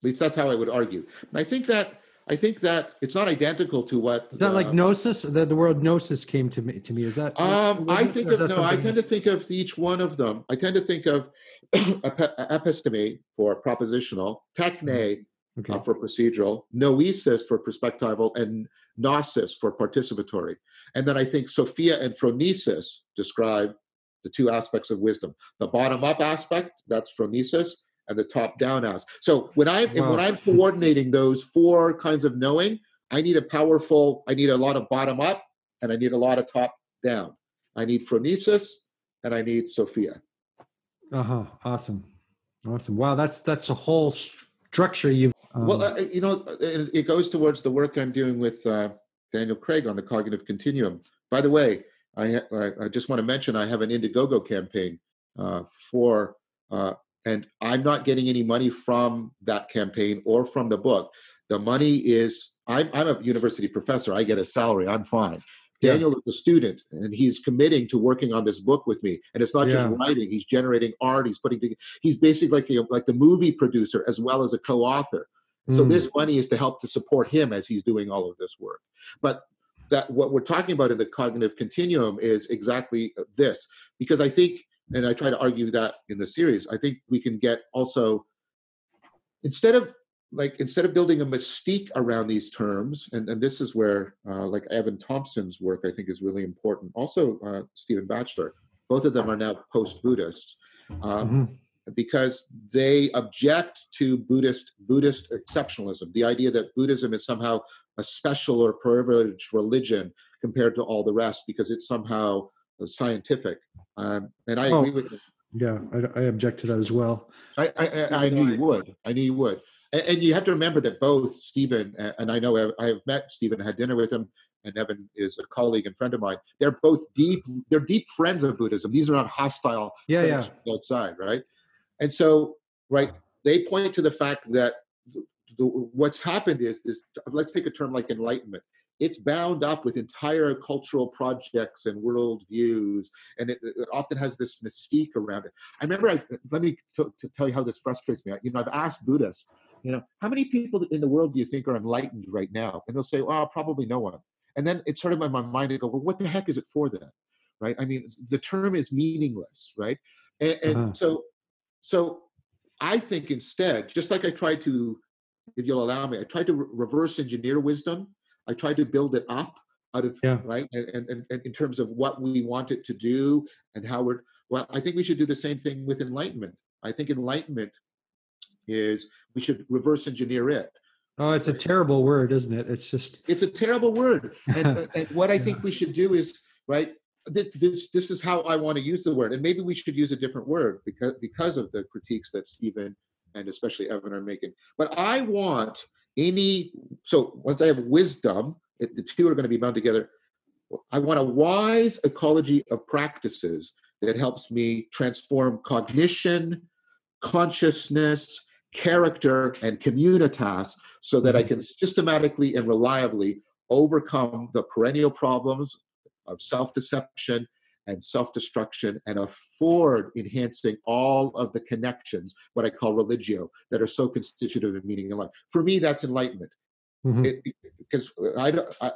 S1: least that's how I would argue. And I think that I think that it's not identical to what
S2: Is that like
S1: the-
S2: gnosis? The, the word gnosis came to me. To me, is that?
S1: Um, I think of no. I tend to think of each one of them. I tend to think of episteme for propositional, techne
S2: Okay.
S1: uh, for procedural, noesis for perspectival, and gnosis for participatory. And then I think Sophia and phronesis describe the two aspects of wisdom: the bottom-up aspect, that's phronesis, and the top-down aspect. So when I'm
S2: Wow.
S1: when I'm coordinating those four kinds of knowing, I need a powerful. I need a lot of bottom-up, and I need a lot of top-down. I need phronesis, and I need Sophia.
S2: Uh huh. Awesome. Awesome. Wow. That's that's a whole structure you've. Um,
S1: well, uh, you know, it, it goes towards the work I'm doing with uh, Daniel Craig on the cognitive continuum. By the way, I, I, I just want to mention I have an Indiegogo campaign uh, for, uh, and I'm not getting any money from that campaign or from the book. The money is, I'm, I'm a university professor. I get a salary. I'm fine.
S2: Yeah.
S1: Daniel is a student, and he's committing to working on this book with me. And it's not just writing; he's generating art. He's putting. toge- He's basically like a, like the movie producer as well as a co-author. So
S2: Mm.
S1: this money is to help to support him as he's doing all of this work. But that what we're talking about in the cognitive continuum is exactly this, because I think, and I try to argue that in the series, I think we can get also instead of like instead of building a mystique around these terms, and, and this is where uh, like Evan Thompson's work I think is really important. Also, uh, Stephen Batchelor, both of them are now post-Buddhists. Um,
S2: mhm.
S1: because they object to Buddhist Buddhist exceptionalism, the idea that Buddhism is somehow a special or privileged religion compared to all the rest because it's somehow uh, scientific. Um, and I
S2: Oh.
S1: agree with.
S2: Yeah, I, I object to that as well.
S1: I, I, I, knew you would. I knew you would. And, and you have to remember that both Stephen and, I know I, I have met Stephen, had dinner with him, and Evan is a colleague and friend of mine. They're both deep. They're deep friends of Buddhism. These are not hostile
S2: Yeah, yeah.
S1: outside, right? And so, right, they point to the fact that the, what's happened is this. Let's take a term like enlightenment. It's bound up with entire cultural projects and worldviews, and it, it often has this mystique around it. I remember. I, let me t- to tell you how this frustrates me. You know, I've asked Buddhists, you know, how many people in the world do you think are enlightened right now? And they'll say, well, probably no one. And then it's sort of in my mind to go, well, what the heck is it for then? Right? I mean, the term is meaningless, right? And, and
S2: Uh-huh.
S1: so, so I think instead, just like I tried to, if you'll allow me, I tried to re- reverse engineer wisdom. I tried to build it up out of
S2: Yeah.
S1: right, and, and, and in terms of what we want it to do and how we're. Well, I think we should do the same thing with enlightenment. I think enlightenment is we should reverse engineer it.
S2: Oh, it's a terrible word, isn't it? It's just
S1: It's a terrible word. And, and what I
S2: Yeah.
S1: think we should do is, right, this, this, this is how I want to use the word. And maybe we should use a different word because, because of the critiques that Stephen and especially Evan are making. But I want any, so once I have wisdom, it, the two are going to be bound together. I want a wise ecology of practices that helps me transform cognition, consciousness, character, and communitas so that I mm-hmm. can systematically and reliably overcome the perennial problems of self deception and self destruction and afford enhancing all of the connections, what I call religio, that are so constitutive of meaning in life. For me, that's enlightenment.
S2: Mhm.
S1: It, because I don't. I,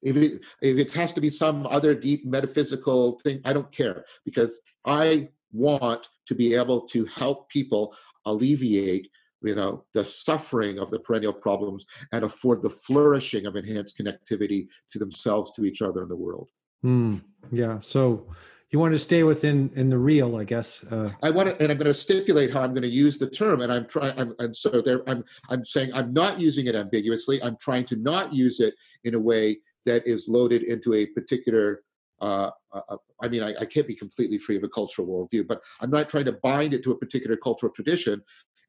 S1: if it, if it has to be some other deep metaphysical thing, I don't care because I want to be able to help people alleviate you know the suffering of the perennial problems and afford the flourishing of enhanced connectivity to themselves to each other in the world
S2: Mm, yeah. So you want to stay within in the real, I guess. Uh,
S1: i want to and i'm going to stipulate how i'm going to use the term and i'm trying I'm, and so there i'm i'm saying i'm not using it ambiguously i'm trying to not use it in a way that is loaded into a particular uh, uh, I mean, I, I can't be completely free of a cultural worldview, but I'm not trying to bind it to a particular cultural tradition.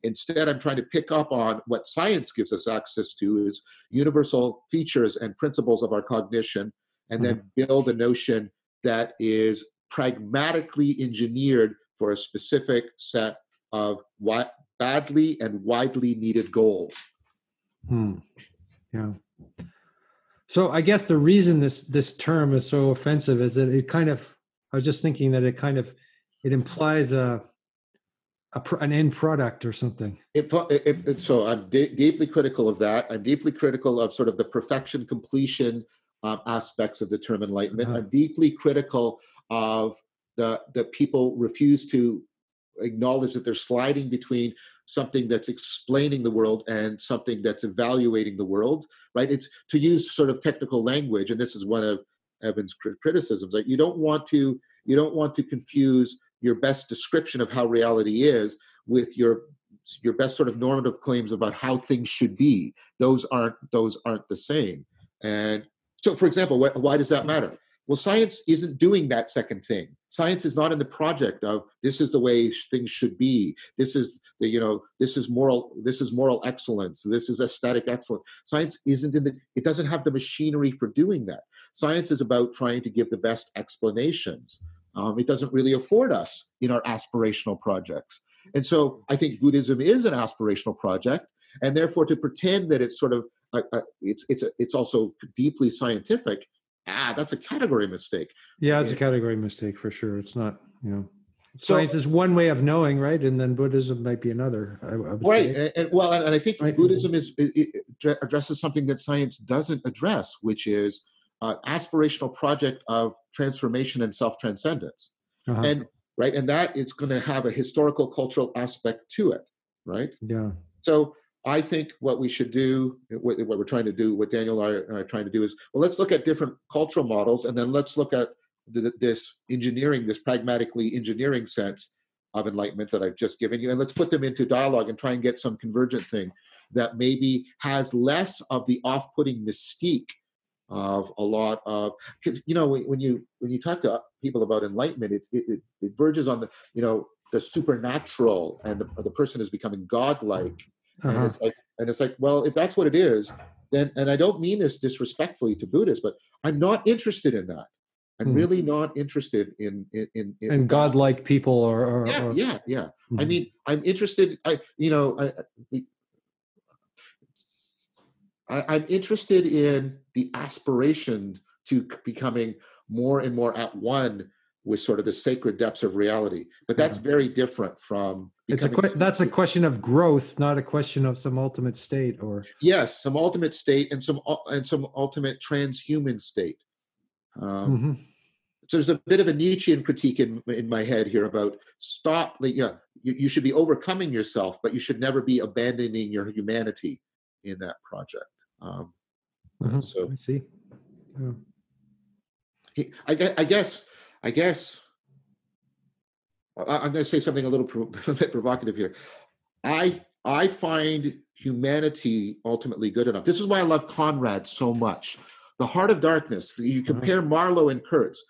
S1: Instead, I'm trying to pick up on what science gives us access to is universal features and principles of our cognition, and then build a notion that is pragmatically engineered for a specific set of wi- badly and widely needed goals.
S2: Hmm. Yeah. So I guess the reason this this term is so offensive is that it kind of I was just thinking that it kind of it implies a, a an end product or something.
S1: It, it, it, so I'm de- deeply critical of that. I'm deeply critical of sort of the perfection completion um, aspects of the term enlightenment.
S2: Uh-huh.
S1: I'm deeply critical of the that people refuse to acknowledge that they're sliding between something that's explaining the world and something that's evaluating the world right it's to use sort of technical language and this is one of evan's criticisms that you don't want to you don't want to confuse your best description of how reality is with your your best sort of normative claims about how things should be those aren't those aren't the same and so for example wh- why does that matter well, science isn't doing that second thing. Science is not in the project of this is the way things should be. This is the you know this is moral this is moral excellence. This is aesthetic excellence. Science isn't in the it doesn't have the machinery for doing that. Science is about trying to give the best explanations. Um, it doesn't really afford us in our aspirational projects. And so I think Buddhism is an aspirational project, and therefore to pretend that it's sort of it's it's a, it's also deeply scientific ah, that's a category mistake.
S2: Yeah, it's a category mistake for sure. It's not, you know, so, science is one way of knowing, right? And then Buddhism might be another. I, I
S1: right, and, and, well, and, and, I think right. Buddhism is addresses something that science doesn't address, which is uh, aspirational project of transformation and self transcendence, uh-huh. and right, and that is going to have a historical cultural aspect to it, right?
S2: Yeah.
S1: So I think what we should do, what, what, we're trying to do, what Daniel and I are trying to do is, well, let's look at different cultural models, and then let's look at the, this engineering, this pragmatically engineering sense of enlightenment that I've just given you, and let's put them into dialogue and try and get some convergent thing that maybe has less of the off-putting mystique of a lot of because you know when you when you talk to people about enlightenment, it, it, it verges on the you know the supernatural and the, the person is becoming godlike uh-huh. And it's like, and it's like, well, if that's what it is, then, and I don't mean this disrespectfully to Buddhists, but I'm not interested in that. I'm mm-hmm. really not interested in in in, in
S2: and godlike people or, or
S1: yeah
S2: or,
S1: yeah yeah. Mm-hmm. I mean, I'm interested. I you know I, I I'm interested in the aspiration to becoming more and more at one with sort of the sacred depths of reality. But that's very different from.
S2: It's a que- that's a question of growth, not a question of some ultimate state or.
S1: Yes, some ultimate state and some and some ultimate transhuman state. Um, mm-hmm. So there's a bit of a Nietzschean critique in in my head here about stop. Like, yeah, you, you should be overcoming yourself, but you should never be abandoning your humanity in that project. Um,
S2: mm-hmm. So I see.
S1: Yeah. I, I guess I guess I'm going to say something a little a bit provocative here. I I find humanity ultimately good enough. This is why I love Conrad so much. The Heart of Darkness. You uh-huh. compare Marlowe and Kurtz.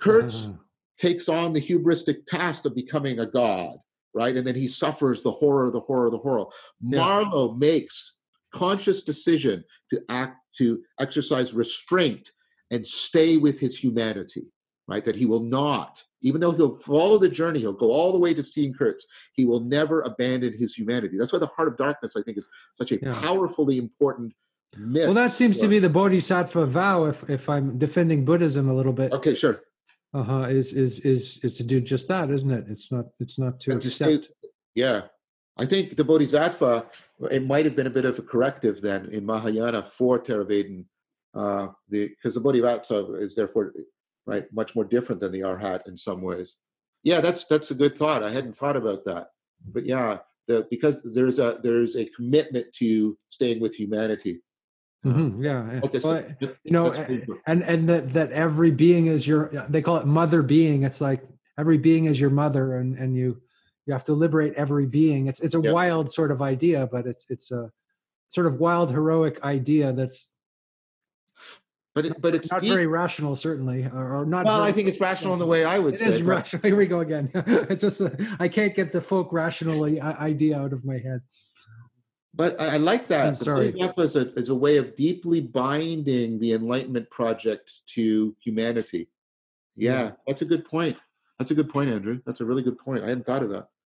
S1: Kurtz uh-huh. takes on the hubristic task of becoming a god, right? And then he suffers the horror, the horror, the horror. Yeah. Marlowe makes conscious decision to act, to exercise restraint and stay with his humanity right? That he will not, even though he'll follow the journey, he'll go all the way to seeing Kurtz, he will never abandon his humanity. That's why the heart of darkness, I think, is such a yeah. powerfully important myth.
S2: Well, that seems to be the bodhisattva vow. If if I'm defending Buddhism a little bit,
S1: okay, sure.
S2: Uh huh. Is is is is to do just that, isn't it? It's not. It's not to accept.
S1: Stay, yeah, I think the bodhisattva. It might have been a bit of a corrective then in Mahayana for Theravada. Uh, the because the bodhisattva is therefore right? Much more different than the arhat in some ways. Yeah, that's that's a good thought. I hadn't thought about that, but yeah, the, because there's a there's a commitment to staying with humanity.
S2: Mm-hmm, yeah. Okay, well, so you know, and and that that every being is your. They call it mother being. It's like every being is your mother, and and you you have to liberate every being. It's it's a yep. wild sort of idea, but it's it's a sort of wild heroic idea that's
S1: but it, but it's
S2: not deep. very rational, certainly, or, not.
S1: Well, I think it's rational in the way I would
S2: it
S1: say.
S2: It is rational. Here we go again. it's just uh, I can't get the folk rationally uh, idea out of my head.
S1: But I, I like that.
S2: I'm sorry.
S1: As a, as a way of deeply binding the Enlightenment project to humanity. Yeah,
S2: Yeah.
S1: that's a good point. That's a good point, Andrew. That's a really good point. I hadn't thought of that.